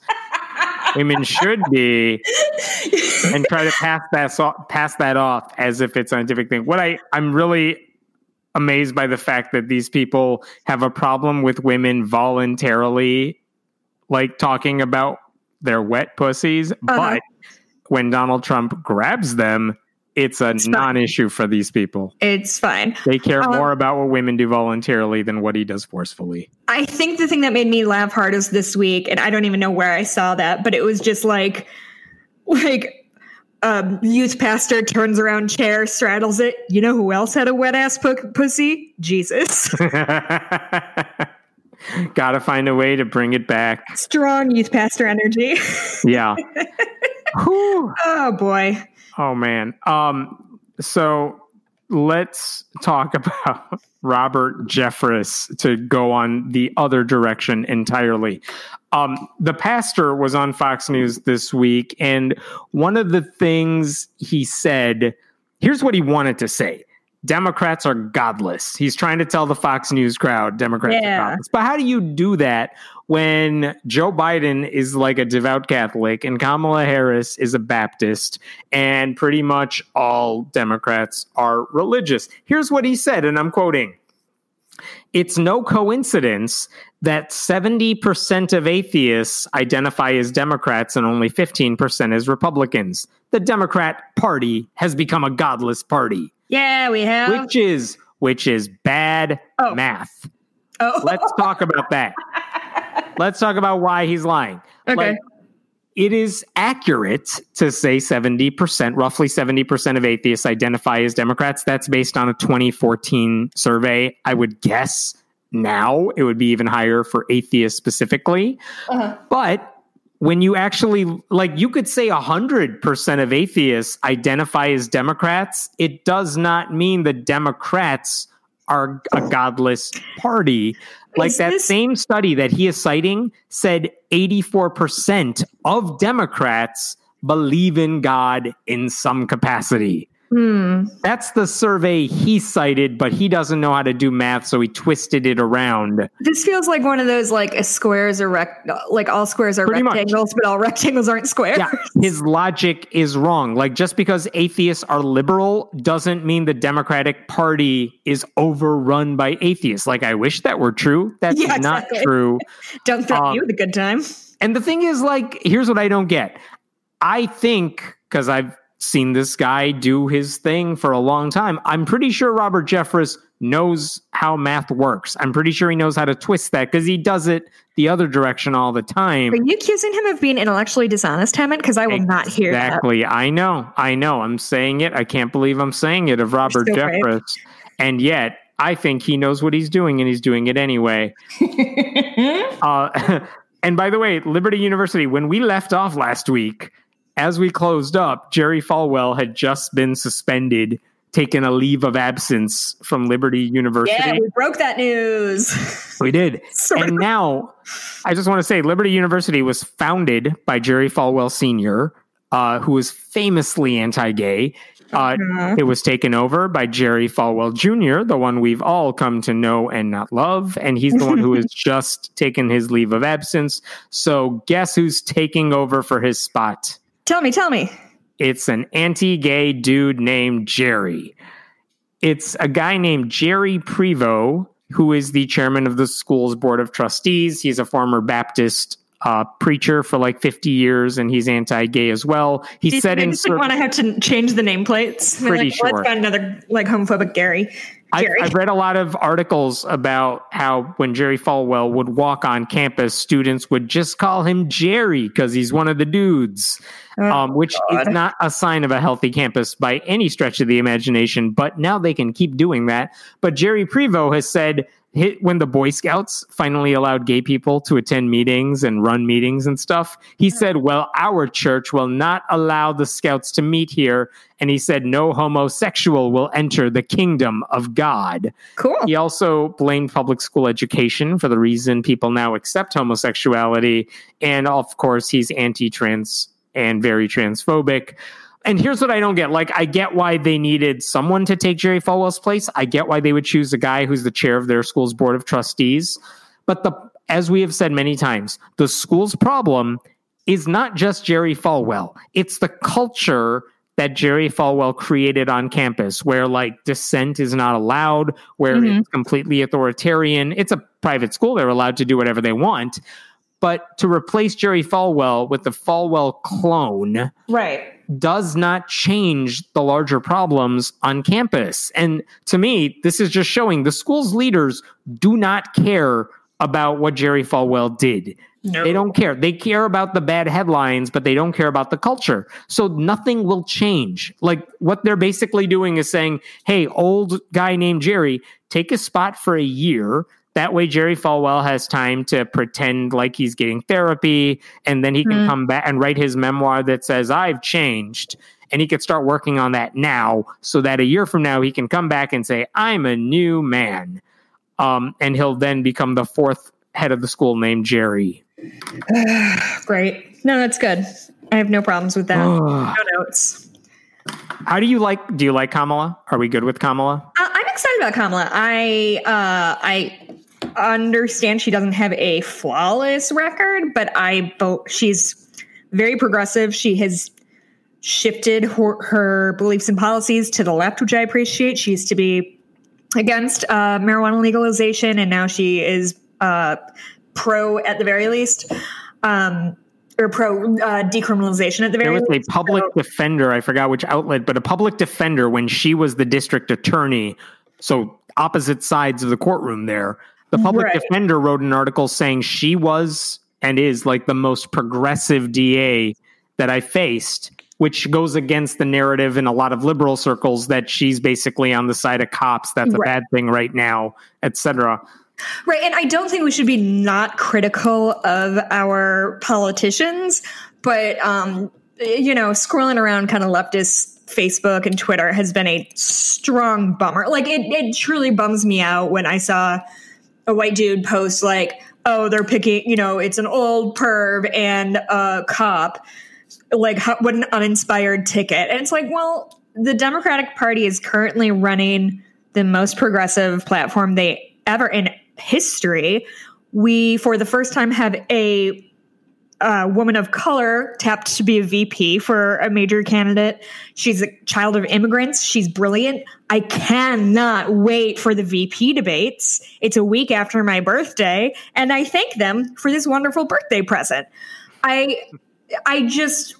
women should be and try to pass that, so- pass that off as if it's a scientific thing. What I, I'm really amazed by the fact that these people have a problem with women voluntarily like talking about their wet pussies, uh-huh. but when Donald Trump grabs them, it's a it's non-issue for these people. It's fine. They care um, more about what women do voluntarily than what he does forcefully. I think the thing that made me laugh hardest this week, and I don't even know where I saw that, but it was just like, like um, youth pastor turns around chair, straddles it. You know who else had a wet ass p- pussy? Jesus. Got to find a way to bring it back. Strong youth pastor energy. yeah. oh boy. Oh man. Um. So let's talk about Robert Jeffress to go on the other direction entirely. Um, the pastor was on Fox News this week, and one of the things he said here's what he wanted to say Democrats are godless. He's trying to tell the Fox News crowd Democrats yeah. are godless. But how do you do that when Joe Biden is like a devout Catholic and Kamala Harris is a Baptist and pretty much all Democrats are religious? Here's what he said, and I'm quoting it's no coincidence that 70% of atheists identify as Democrats and only 15% as Republicans. The Democrat Party has become a godless party. Yeah, we have. Which is which is bad oh. math. Oh. Let's talk about that. Let's talk about why he's lying. Okay. Like, it is accurate to say 70%, roughly 70% of atheists identify as Democrats. That's based on a 2014 survey. I would guess now it would be even higher for atheists specifically. Uh-huh. But when you actually, like, you could say 100% of atheists identify as Democrats, it does not mean the Democrats are a godless party. Like that this- same study that he is citing said 84% of Democrats believe in God in some capacity. Hmm. That's the survey he cited, but he doesn't know how to do math, so he twisted it around. This feels like one of those like a squares are rec- like all squares are Pretty rectangles, much. but all rectangles aren't squares. Yeah, his logic is wrong. Like just because atheists are liberal doesn't mean the Democratic Party is overrun by atheists. Like I wish that were true. That's yeah, not exactly. true. don't threaten um, you with a good time. And the thing is, like, here's what I don't get. I think because I've seen this guy do his thing for a long time. I'm pretty sure Robert Jeffress knows how math works. I'm pretty sure he knows how to twist that because he does it the other direction all the time. Are you accusing him of being intellectually dishonest, Hammond? Because I will exactly. not hear that. Exactly. I know. I know. I'm saying it. I can't believe I'm saying it of Robert Jeffress. Brave. And yet, I think he knows what he's doing and he's doing it anyway. uh, and by the way, Liberty University, when we left off last week, as we closed up, Jerry Falwell had just been suspended, taken a leave of absence from Liberty University. Yeah, we broke that news. We did. and now, I just want to say Liberty University was founded by Jerry Falwell Sr., uh, who was famously anti gay. Uh, mm-hmm. It was taken over by Jerry Falwell Jr., the one we've all come to know and not love. And he's the one who has just taken his leave of absence. So, guess who's taking over for his spot? Tell me, tell me. It's an anti gay dude named Jerry. It's a guy named Jerry Prevo, who is the chairman of the school's board of trustees. He's a former Baptist uh, preacher for like 50 years, and he's anti-gay as well. He said in certain, want to have to change the nameplates. Pretty like, sure. Let's got another like homophobic Gary. I've, I've, read a lot of articles about how when Jerry Falwell would walk on campus, students would just call him Jerry because he's one of the dudes, oh, um, which God. is not a sign of a healthy campus by any stretch of the imagination. But now they can keep doing that. But Jerry Prevo has said hit when the Boy Scouts finally allowed gay people to attend meetings and run meetings and stuff, he said, Well, our church will not allow the Scouts to meet here. And he said, No homosexual will enter the kingdom of God. Cool. He also blamed public school education for the reason people now accept homosexuality. And of course, he's anti trans and very transphobic. And here's what I don't get. Like, I get why they needed someone to take Jerry Falwell's place. I get why they would choose a guy who's the chair of their school's board of trustees. But the, as we have said many times, the school's problem is not just Jerry Falwell. It's the culture that Jerry Falwell created on campus, where like dissent is not allowed, where Mhm. it's completely authoritarian. It's a private school; they're allowed to do whatever they want. But to replace Jerry Falwell with the Falwell clone Right. does not change the larger problems on campus. And to me, this is just showing the school's leaders do not care about what Jerry Falwell did. No. They don't care. They care about the bad headlines, but they don't care about the culture. So nothing will change. Like what they're basically doing is saying, hey, old guy named Jerry, take a spot for a year. That way, Jerry Falwell has time to pretend like he's getting therapy, and then he can Mhm. come back and write his memoir that says, I've changed. And he could start working on that now so that a year from now he can come back and say, I'm a new man. Um, and he'll then become the fourth head of the school named Jerry. Great. No, that's good. I have no problems with that. no notes. How do you like? Do you like Kamala? Are we good with Kamala? Uh, I'm excited about Kamala. I uh, I understand she doesn't have a flawless record, but I bo- she's very progressive. She has shifted her, her beliefs and policies to the left, which I appreciate. She used to be against uh, marijuana legalization, and now she is uh, pro at the very least, um, or pro uh, decriminalization at the There very least. a public So- defender. I forgot which outlet, but a public defender when she was the district attorney. So opposite sides of the courtroom there. The public Right. defender wrote an article saying she was and is like the most progressive DA that I faced, which goes against the narrative in a lot of liberal circles that she's basically on the side of cops. That's a Right. bad thing right now, etc. Right. And I don't think we should be not critical of our politicians, but, um, you know, scrolling around kind of leftist Facebook and Twitter has been a strong bummer. Like, it, it truly bums me out when I saw a white dude post, like, oh, they're picking, you know, it's an old perv and a cop. Like, what an uninspired ticket. And it's like, well, the Democratic Party is currently running the most progressive platform they ever in history. We, for the first time, have a uh, woman of color tapped to be a VP for a major candidate. She's a child of immigrants. She's brilliant. I cannot wait for the VP debates. It's a week after my birthday, and I thank them for this wonderful birthday present. I, I just.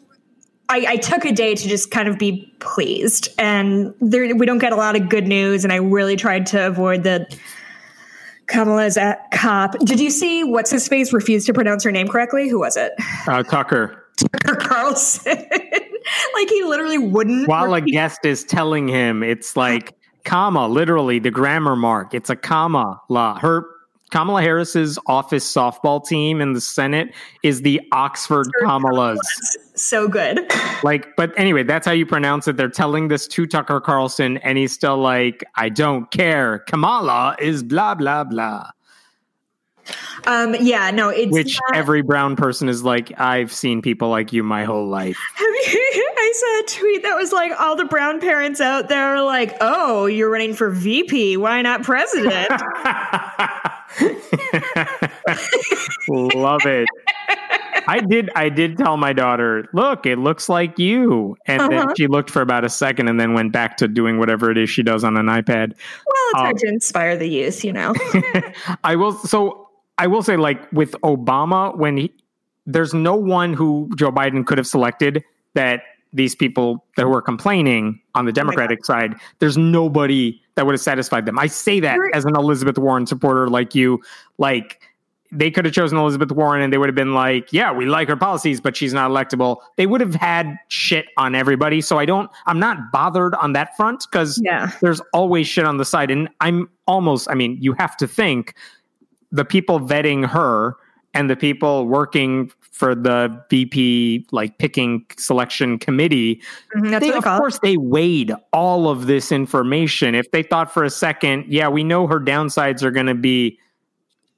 I, I took a day to just kind of be pleased, and there, we don't get a lot of good news. And I really tried to avoid the Kamala's at cop. Did you see what's his face refused to pronounce her name correctly? Who was it? Uh, Tucker, Tucker Carlson. like he literally wouldn't. while a guest is telling him, it's like comma, literally the grammar mark. It's a comma. La. Her Kamala Harris's office softball team in the Senate is the Oxford Kamalas. so good. Like, but anyway, that's how you pronounce it. They're telling this to Tucker Carlson, and he's still like, I don't care. Kamala is blah, blah, blah. Um, yeah, no, it's Which not- every brown person is like, I've seen people like you my whole life. Have you, I saw a tweet that was like all the brown parents out there are like, "Oh, you're running for VP. Why not president?" Love it. I did I did tell my daughter, look, it looks like you. And Uh-huh. then she looked for about a second and then went back to doing whatever it is she does on an iPad. well, it's Um, hard to inspire the youth, you know. I will so I will say like with Obama when he there's no one who Joe Biden could have selected that these people that were complaining on the oh Democratic side, there's nobody that would have satisfied them. I say that You're- as an Elizabeth Warren supporter like you, like they could have chosen Elizabeth Warren and they would have been like, yeah, we like her policies, but she's not electable. They would have had shit on everybody. So I don't, I'm not bothered on that front because yeah. there's always shit on the side. And I'm almost, I mean, you have to think the people vetting her and the people working for the VP, like picking selection committee, Mhm, they, of call it. course, they weighed all of this information. If they thought for a second, yeah, we know her downsides are going to be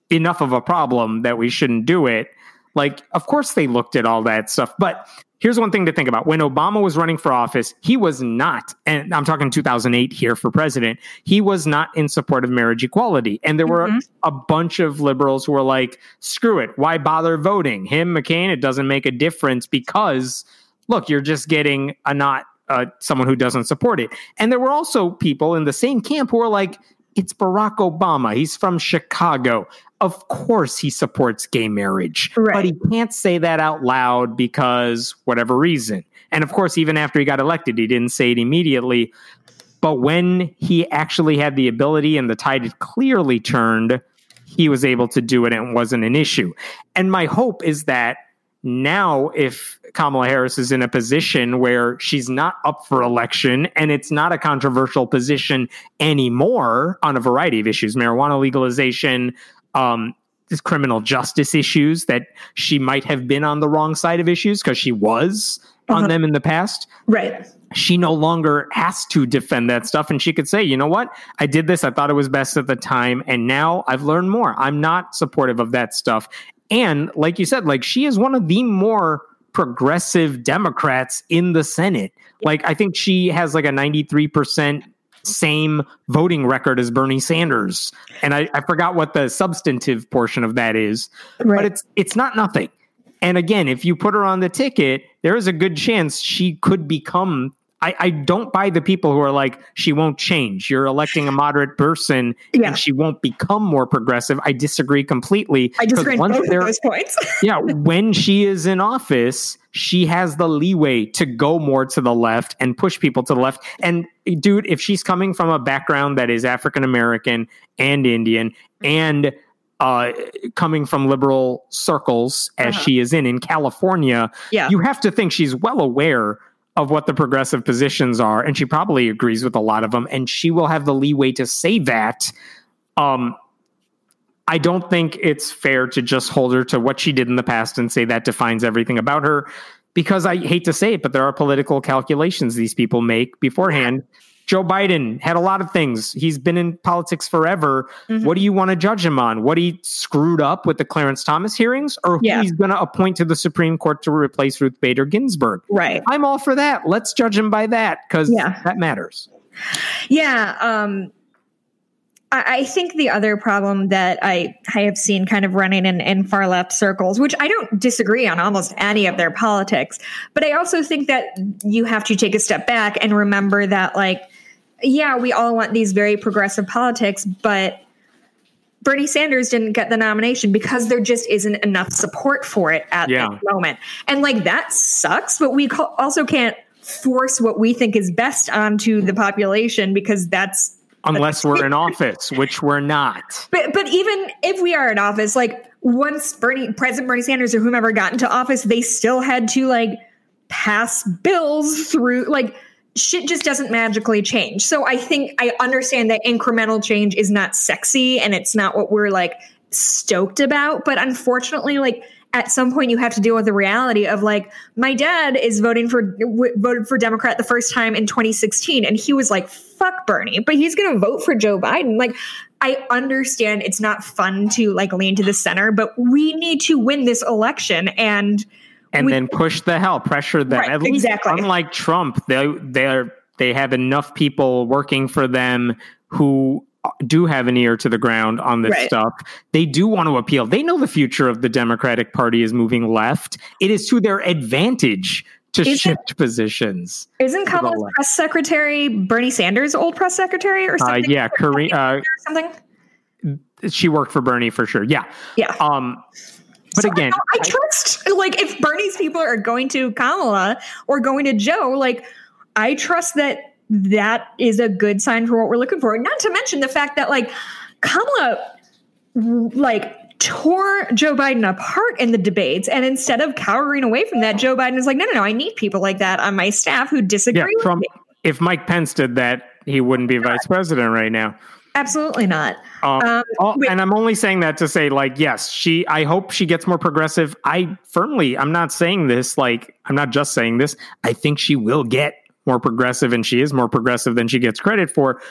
enough of a problem that we shouldn't do it. Like, of course, they looked at all that stuff. But here's one thing to think about: when Obama was running for office, he was not, and I'm talking 2008 here for president. He was not in support of marriage equality, and there were Mhm. a bunch of liberals who were like, "Screw it! Why bother voting him, McCain? It doesn't make a difference because." Look, you're just getting a not uh, someone who doesn't support it. And there were also people in the same camp who were like, it's Barack Obama. He's from Chicago. Of course, he supports gay marriage, Right. but he can't say that out loud because whatever reason. And of course, even after he got elected, he didn't say it immediately. But when he actually had the ability and the tide had clearly turned, he was able to do it and it wasn't an issue. And my hope is that now, if Kamala Harris is in a position where she's not up for election and it's not a controversial position anymore on a variety of issues, marijuana legalization, um, criminal justice issues that she might have been on the wrong side of issues because she was on Uh-huh. them in the past. Right. she no longer has to defend that stuff and she could say you know what? I did this. I thought it was best at the time and now i've learned more. I'm not supportive of that stuff. And like you said like she is one of the more progressive democrats in the senate. Like i think she has like a 93% same voting record as bernie sanders and i, I forgot what the substantive portion of that is Right. but it's it's not nothing. And again, if you put her on the ticket, there is a good chance she could become. I, I don't buy the people who are like she won't change. You're electing a moderate person, Yeah. and she won't become more progressive. I disagree completely. I disagree on once both those points. yeah, when she is in office, she has the leeway to go more to the left and push people to the left. And dude, if she's coming from a background that is African American and Indian and uh, coming from liberal circles as Uh-huh. she is in in California, yeah. you have to think she's well aware of what the progressive positions are, and she probably agrees with a lot of them, and she will have the leeway to say that. Um, I don't think it's fair to just hold her to what she did in the past and say that defines everything about her, because I hate to say it, but there are political calculations these people make beforehand. Joe Biden had a lot of things. He's been in politics forever. Mhm. What do you want to judge him on? What he screwed up with the Clarence Thomas hearings, or who Yeah. he's going to appoint to the Supreme Court to replace Ruth Bader Ginsburg? right. I'm all for that. Let's judge him by that because Yeah. that matters. Yeah. Um, I, I think the other problem that I, I have seen kind of running in, in far left circles, which I don't disagree on almost any of their politics, but I also think that you have to take a step back and remember that, like, yeah, we all want these very progressive politics, but Bernie Sanders didn't get the nomination because there just isn't enough support for it at Yeah. this moment. And like that sucks, but we also can't force what we think is best onto the population because that's Unless we're in office, which we're not. but but even if we are in office, like once Bernie President Bernie Sanders or whomever got into office, they still had to like pass bills through like shit just doesn't magically change. So I think I understand that incremental change is not sexy and it's not what we're like stoked about, but unfortunately like at some point you have to deal with the reality of like my dad is voting for w- voted for Democrat the first time in 2016 and he was like fuck Bernie, but he's going to vote for Joe Biden. Like I understand it's not fun to like lean to the center, but we need to win this election and and We- then push the hell, pressure them. Right, At least, exactly. unlike Trump, they they're they have enough people working for them who do have an ear to the ground on this Right. stuff. They do want to appeal. They know the future of the Democratic Party is moving left. It is to their advantage to Is it- shift positions. isn't Kamala's press secretary Bernie Sanders' old press secretary or Uh, something? yeah, Kare- uh, something. she worked for Bernie for sure. Yeah. Yeah. Um, but So again, I, I trust like if Bernie's people are going to Kamala or going to Joe, like I trust that that is a good sign for what we're looking for. Not to mention the fact that like Kamala like tore Joe Biden apart in the debates, and instead of cowering away from that, Joe Biden is like, no, no, no, I need people like that on my staff who disagree yeah, with me. If Mike Pence did that, he wouldn't be vice president right now. Absolutely not. Um, Um, all- and I'm only saying that to say, like, yes, she. I hope she gets more progressive. I firmly, I'm not saying this. Like, I'm not just saying this. I think she will get more progressive, and she is more progressive than she gets credit for.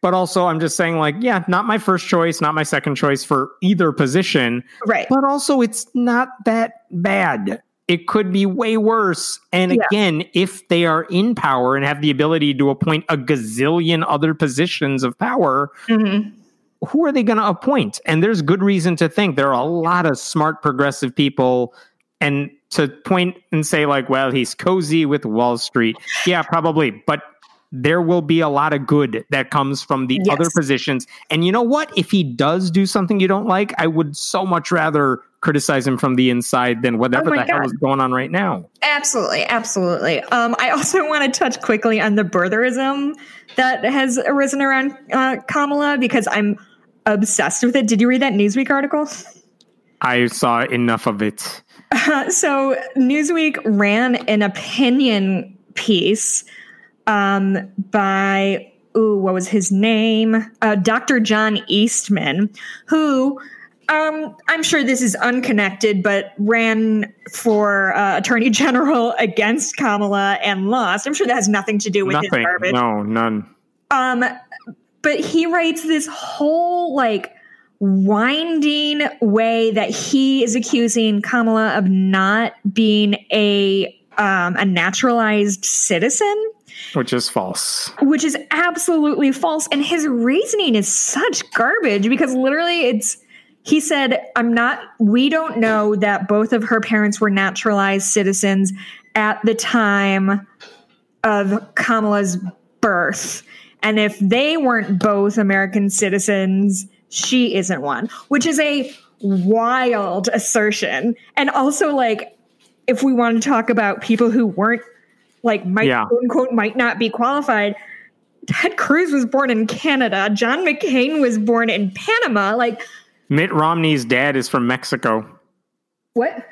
But also, I'm just saying, like, yeah, not my first choice, not my second choice for either position. Right. But also, it's not that bad. It could be way worse. And Yeah. again, if they are in power and have the ability to appoint a gazillion other positions of power, Mhm. who are they going to appoint? And there's good reason to think there are a lot of smart progressive people. And to point and say like, well, he's cozy with Wall Street. Yeah, probably, but there will be a lot of good that comes from the Yes. other positions. And you know what? If he does do something you don't like, I would so much rather criticize him from the inside than whatever Oh the my hell is going on right now. Absolutely, absolutely. Um, I also want to touch quickly on the birtherism that has arisen around uh, Kamala because I'm obsessed with it. Did you read that Newsweek article? I saw enough of it. so Newsweek ran an opinion piece um, by ooh, what was his name? Uh, Dr. John Eastman, who um, I'm sure this is unconnected, but ran for uh, Attorney General against Kamala and lost. I'm sure that has nothing to do with his garbage. No, none. Um, but he writes this whole like winding way that he is accusing Kamala of not being a um, a naturalized citizen, Which is false. which is absolutely false. And his reasoning is such garbage because literally it's he said, I'm not, we don't know that both of her parents were naturalized citizens at the time of Kamala's birth. And if they weren't both American citizens, she isn't one, which is a wild assertion. And also, like, if we want to talk about people who weren't, like, might, Yeah. quote unquote, might not be qualified, Ted Cruz was born in Canada. John McCain was born in Panama. Like, Mitt Romney's dad is from Mexico. what?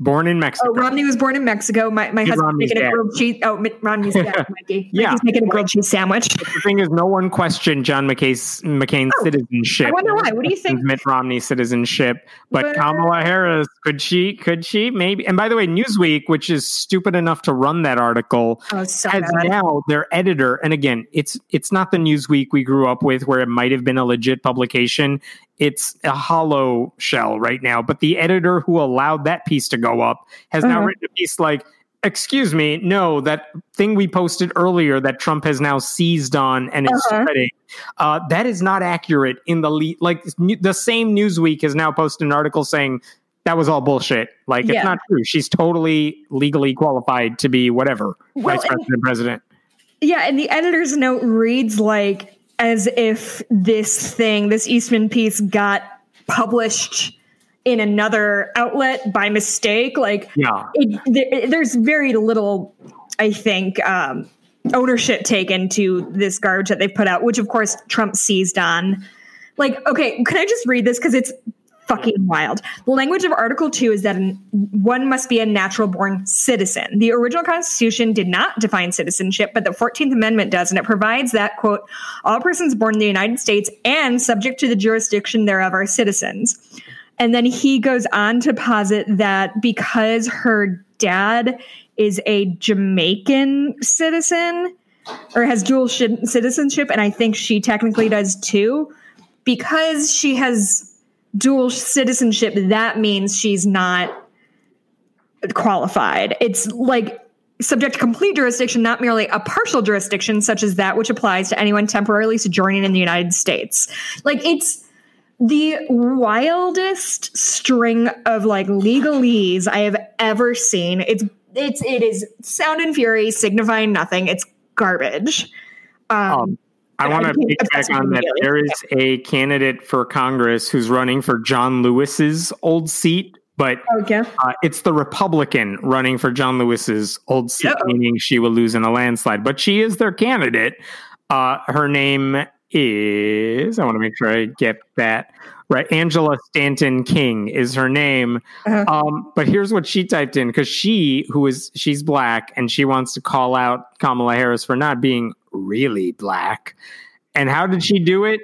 Born in Mexico. Oh, Romney was born in Mexico. My, my Mitt husband's Romney's making a grilled cheese. Oh, Mitt Romney's dad, Mikey. Yeah. Mikey's making a grilled cheese sandwich. the thing is, no one questioned John McCain's, McCain's Oh, citizenship. I wonder why. What do you think? Mitt Romney's citizenship, but But- Kamala uh, Harris could she? Could she? Maybe. And by the way, Newsweek, which is stupid enough to run that article, Oh, so has bad. now their editor. And again, it's it's not the Newsweek we grew up with, where it might have been a legit publication. It's a hollow shell right now. But the editor who allowed that piece to go up has now Uh-huh. written a piece like. Excuse me, no, that thing we posted earlier that Trump has now seized on and is Uh-huh. spreading, uh, that is not accurate in the lead. like the same Newsweek has now posted an article saying that was all bullshit. Like Yeah. it's not true. She's totally legally qualified to be whatever Well, vice and- president, president. Yeah, and the editor's note reads like as if this thing, this Eastman piece, got published in another outlet by mistake. Like, Yeah, it, there, there's very little, I think, um, ownership taken to this garbage that they've put out, which of course Trump seized on. Like, okay, can I just read this because it's fucking wild. The language of Article 2 is that one must be a natural born citizen. The original Constitution did not define citizenship, but the 14th Amendment does, and it provides that, quote, all persons born in the United States and subject to the jurisdiction thereof are citizens. And then he goes on to posit that because her dad is a Jamaican citizen or has dual shi- citizenship, and I think she technically does too, because she has dual citizenship, that means she's not qualified. It's like subject to complete jurisdiction, not merely a partial jurisdiction, such as that which applies to anyone temporarily sojourning in the United States. Like it's the wildest string of like legalese I have ever seen. It's it's it is sound and fury signifying nothing. It's garbage. Um, Um, I want to piggyback on that. There is a candidate for Congress who's running for John Lewis's old seat, but okay. uh, it's the Republican running for John Lewis's old seat, Uh-oh. meaning she will lose in a landslide. But she is their candidate. Uh, her name is, I want to make sure I get that right. Angela Stanton King is her name. Uh-huh. Um, but here's what she typed in because she, who is, she's black and she wants to call out Kamala Harris for not being really black. And how did she do it?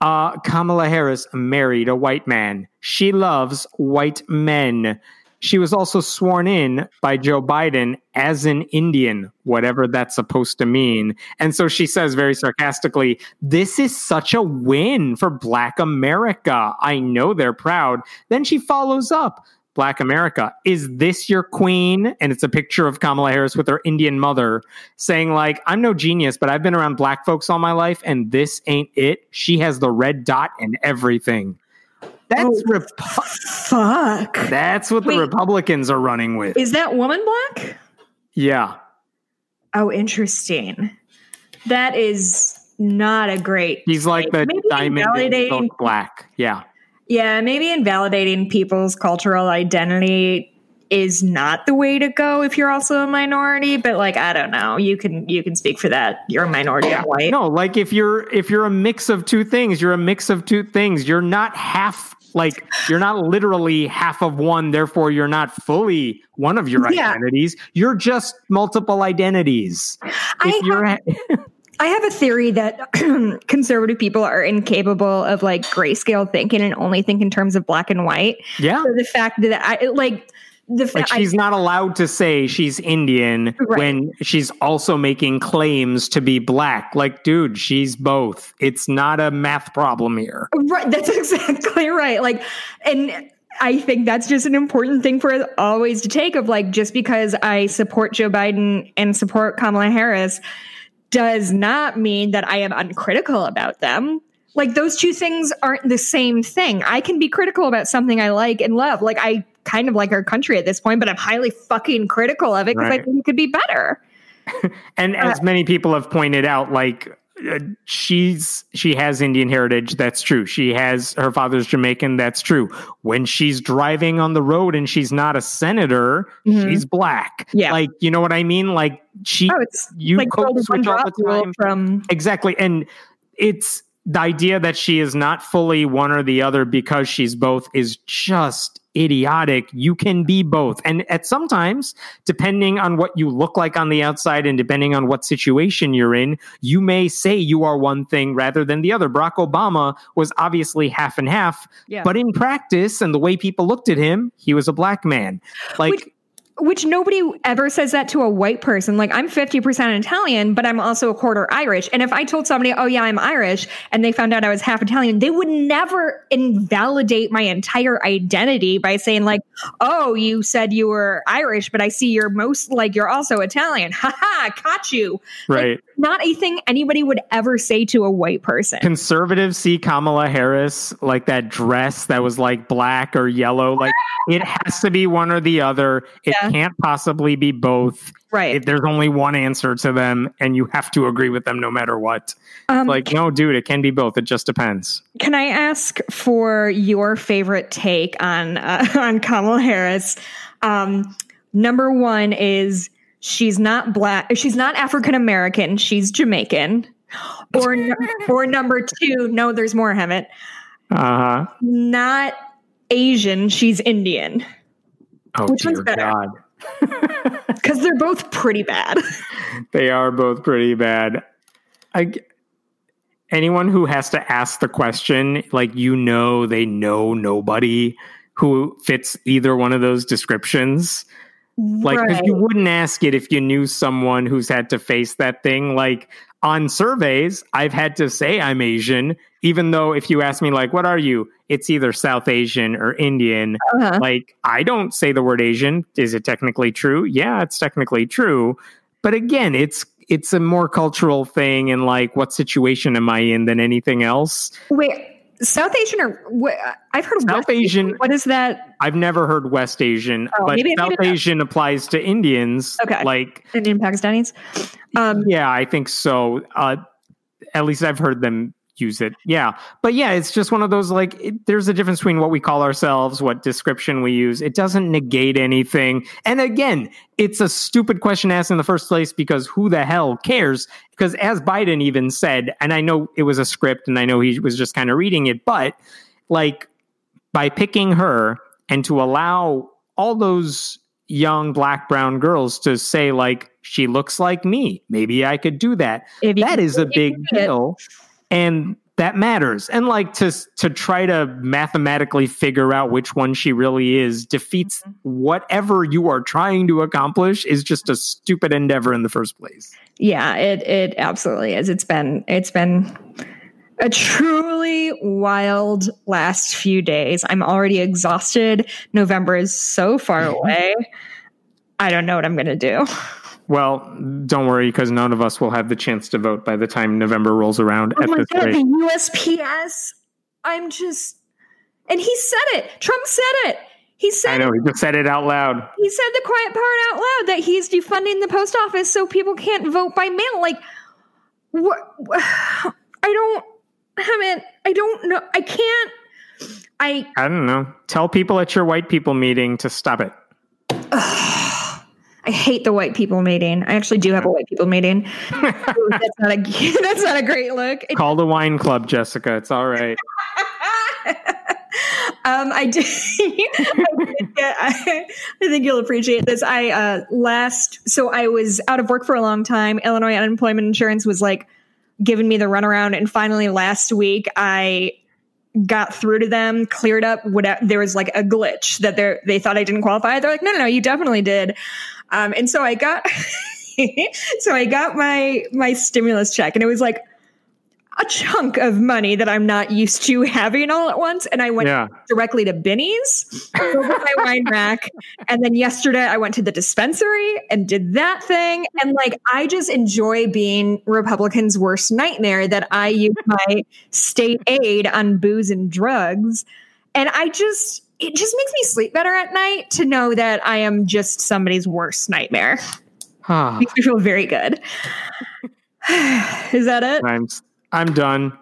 Uh, Kamala Harris married a white man. She loves white men. She was also sworn in by Joe Biden as an Indian, whatever that's supposed to mean. And so she says very sarcastically, This is such a win for Black America. I know they're proud. Then she follows up Black America, is this your queen? And it's a picture of Kamala Harris with her Indian mother saying, like, I'm no genius, but I've been around black folks all my life, and this ain't it. She has the red dot and everything. That's Oh. Repu- Fuck. that's what Wait. the Republicans are running with. Is that woman black? yeah. Oh, interesting. That is not a great. He's like the Maybe diamond in invalidating- black. Yeah. Yeah, maybe invalidating people's cultural identity is not the way to go if you're also a minority. But like, I don't know. You can you can speak for that. You're a minority. I'm white. No, like if you're if you're a mix of two things, you're a mix of two things. You're not half like you're not literally half of one, therefore you're not fully one of your Yeah. identities. You're just multiple identities. I If you're I have a theory that conservative people are incapable of like grayscale thinking and only think in terms of black and white. yeah. So the fact that I like the Like fact she's not allowed to say she's Indian Right. when she's also making claims to be black. Like, dude, she's both. It's not a math problem here. Right, that's exactly right. Like, and I think that's just an important thing for us always to take of like, just because I support Joe Biden and support Kamala Harris does not mean that I am uncritical about them. Like, those two things aren't the same thing. I can be critical about something I like and love. Like, I kind of like our country at this point, but I'm highly fucking critical of it because I think it could be better. And as many people have pointed out, like uh, she's she has Indian heritage. That's true. She has her father's Jamaican. That's true. When she's driving on the road and she's not a senator, Mhm. she's black. Yeah. like you know what I mean. Like she, Oh, you like code switch all the time. from Exactly. And it's the idea that she is not fully one or the other because she's both is just idiotic. You can be both. And at sometimes, depending on what you look like on the outside and depending on what situation you're in, you may say you are one thing rather than the other. Barack Obama was obviously half and half, yeah. but in practice and the way people looked at him, he was a black man. Like, Which- which nobody ever says that to a white person. Like I'm 50% Italian, but I'm also a quarter Irish. And if I told somebody, "Oh yeah, I'm Irish," and they found out I was half Italian, they would never invalidate my entire identity by saying like, "Oh, you said you were Irish, but I see you're most like you're also Italian." Ha ha, caught you. right. Not a thing anybody would ever say to a white person. conservatives see Kamala Harris like that dress that was like black or yellow. Like it has to be one or the other. It Yeah. Can't possibly be both. right. There's only one answer to them, and you have to agree with them no matter what. Um, Like, no, dude, it can be both. It just depends. Can I ask for your favorite take on uh, on Kamala Harris? Um, number one is she's not black. She's not African American. She's Jamaican. Or or number two, no, there's more. Hemant. Uh huh. Not Asian. She's Indian. Oh Which one's better? God, Because they're both pretty bad. they are both pretty bad. I. Anyone who has to ask the question, like you know, they know nobody who fits either one of those descriptions. Like right. you wouldn't ask it if you knew someone who's had to face that thing. Like on surveys, I've had to say I'm Asian, even though if you ask me, like, what are you? It's either South Asian or Indian. Uh-huh. Like, I don't say the word Asian. Is it technically true? Yeah, it's technically true. But again, it's it's a more cultural thing and like what situation am I in than anything else. Wait, South Asian or what? I've heard South West Asian- What is that? I've never heard West Asian, Oh, but South made it up. Asian applies to Indians. Okay. Like Indian Pakistanis. Um, Yeah, I think so. Uh, at least I've heard them use it. Yeah. But yeah, it's just one of those like, it, there's a difference between what we call ourselves, what description we use. It doesn't negate anything. And again, it's a stupid question asked in the first place because who the hell cares? Because as Biden even said, and I know it was a script and I know he was just kind of reading it, but like by picking her and to allow all those young black brown girls to say like she looks like me maybe i could do that if that is a big deal it. And that matters and like to to try to mathematically figure out which one she really is defeats Mm-hmm. whatever you are trying to accomplish is just a stupid endeavor in the first place Yeah, it it absolutely is. It's been it's been a truly wild last few days. I'm already exhausted. November is so far away. I don't know what I'm going to do. well don't worry because none of us will have the chance to vote by the time november rolls around Oh at my this god, rate the USPS. I'm just And he said it. Trump said it. He said I know he just said it out loud. He said the quiet part out loud that he's defunding the post office so people can't vote by mail. Like, what? I don't. I mean, I don't know. I can't. I. I don't know. Tell people at your white people meeting to stop it. I hate the white people meeting. I actually do have a white people meeting. That's not a that's not a great look. Call the wine club, Jessica. It's all right. um, I did. I, I, think you'll appreciate this. I uh, last so I was out of work for a long time. Illinois unemployment insurance was like giving me the runaround, and finally last week I got through to them, cleared up whatever. There was like a glitch that they they thought I didn't qualify. They're like, no, no, no, you definitely did. Um, and so I got, so I got my my stimulus check, and it was like a chunk of money that I'm not used to having all at once. And I went yeah. directly to Binny's, over my wine rack. And then yesterday I went to the dispensary and did that thing. And like, I just enjoy being Republicans' worst nightmare that I use my state aid on booze and drugs. And I just, it just makes me sleep better at night to know that I am just somebody's worst nightmare. Huh. Makes me feel very good. Is that it? I'm I'm done.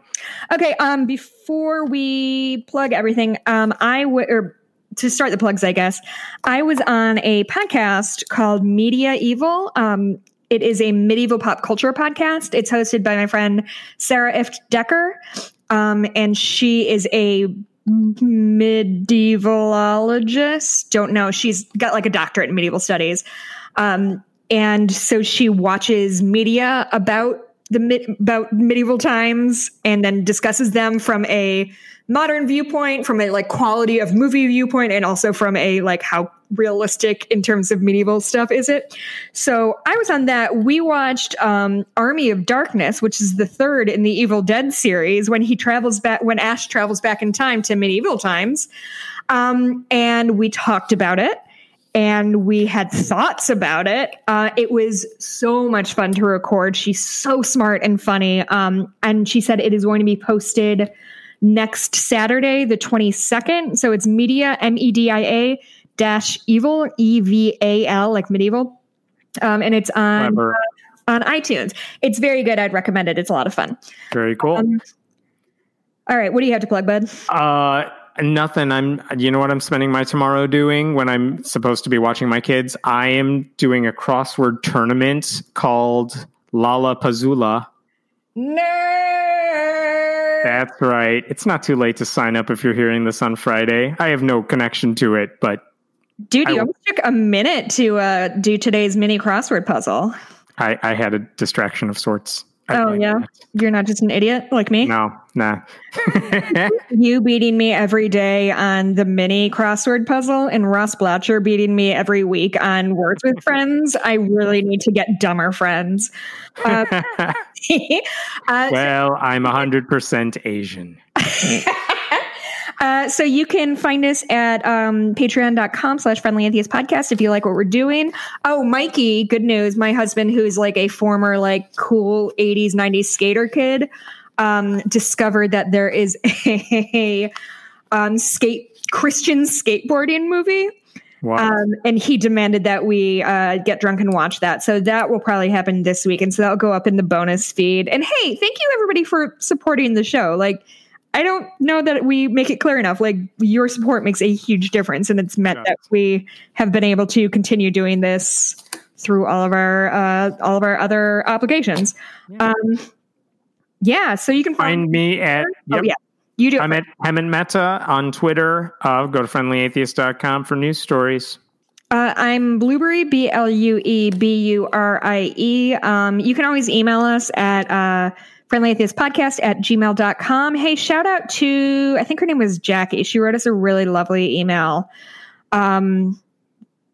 Okay. Um, before we plug everything, um, I would or to start the plugs, I guess I was on a podcast called Media Evil. Um, it is a medieval pop culture podcast. It's hosted by my friend Sarah Ift Decker, um, and she is a medievalologist. Don't know. She's got like a doctorate in medieval studies. Um, and so she watches media about the about medieval times and then discusses them from a modern viewpoint from a like quality of movie viewpoint and also from a like how realistic in terms of medieval stuff is it so i was on that we watched um, army of darkness which is the third in the evil dead series when he travels back when ash travels back in time to medieval times um, and we talked about it and we had thoughts about it. Uh, it was so much fun to record. She's so smart and funny. Um, and she said it is going to be posted next Saturday, the 22nd. So it's media, M E D I A dash evil, E V A L, like medieval. Um, and it's on. Uh, on iTunes. It's very good. I'd recommend it. It's a lot of fun. Very cool. Um, all right. What do you have to plug, bud? Uh, Nothing. I'm. You know what I'm spending my tomorrow doing when I'm supposed to be watching my kids. I am doing a crossword tournament called Lollapuzzoola. No. That's right. It's not too late to sign up if you're hearing this on Friday. I have no connection to it, but dude, you I, almost took a minute to uh, do today's mini crossword puzzle. I, I had a distraction of sorts. Oh yeah, you're not just an idiot like me. No, nah. you beating me every day on the mini crossword puzzle, and Ross Blocher beating me every week on Words with Friends. I really need to get dumber friends. Uh, uh, well, I'm hundred percent Asian. Uh, so you can find us at um, patreon.com slash friendly atheist podcast if you like what we're doing. Oh, Mikey, good news. My husband, who's like a former like cool 80s, 90s skater kid, um, discovered that there is a, um, skate Christian skateboarding movie. Wow. Um, and he demanded that we uh, get drunk and watch that. So that will probably happen this week. And so that'll go up in the bonus feed. And hey, thank you everybody for supporting the show. Like, I don't know that we make it clear enough. Like your support makes a huge difference, and it's meant that we have been able to continue doing this through all of our uh, all of our other obligations. Yeah. Um, yeah so you can find, find me at oh, yep. oh, yeah. You do. I'm at Hemant Mehta on Twitter. Uh, go to friendlyatheist.com for news stories. Uh, I'm Blueberry, B L U E B U R I E. Um, you can always email us at uh, friendlyatheistpodcast at gmail.com. Hey, shout out to, I think her name was Jackie. She wrote us a really lovely email um,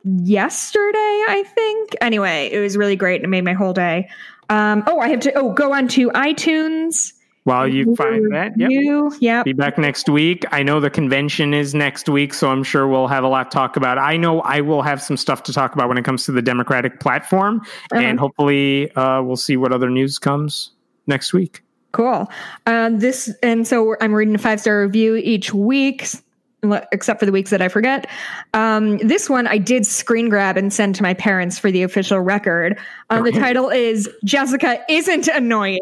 yesterday, I think. Anyway, it was really great and it made my whole day. Um, oh, I have to, oh, go on to iTunes. While you find that, yep. You, yep. Be back next week. I know the convention is next week, so I'm sure we'll have a lot to talk about. I know I will have some stuff to talk about when it comes to the Democratic platform, uh-huh. and hopefully uh, we'll see what other news comes next week. Cool. Uh, this and so I'm reading a five star review each week. except for the weeks that I forget. Um, this one I did screen grab and send to my parents for the official record. Um. The title is Jessica Isn't Annoying.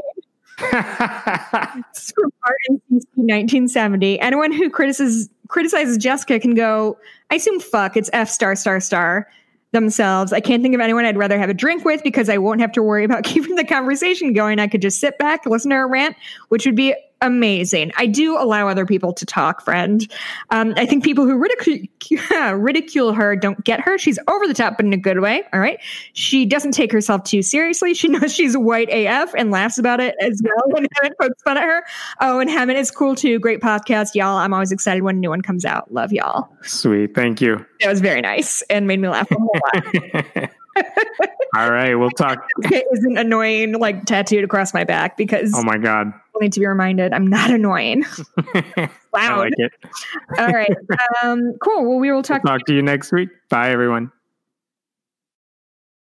it's from Art and 1970. Anyone who criticizes criticizes Jessica can go, I assume fuck, it's F star star star themselves. I can't think of anyone I'd rather have a drink with because I won't have to worry about keeping the conversation going. I could just sit back, listen to her rant, which would be amazing. I do allow other people to talk, friend. Um, I think people who ridicule, ridicule her don't get her. She's over the top, but in a good way. All right. She doesn't take herself too seriously. She knows she's white AF and laughs about it as well when Hemant pokes fun at her. Oh, and Hemant is cool too. Great podcast, y'all. I'm always excited when a new one comes out. Love y'all. Sweet. Thank you. It was very nice and made me laugh a whole lot. All right, we'll talk. It isn't annoying, like tattooed across my back because. Oh my god! I need to be reminded I'm not annoying. Loud. Like it. All right. Um, cool. Well, we will talk. We'll talk to you next week. Bye, everyone.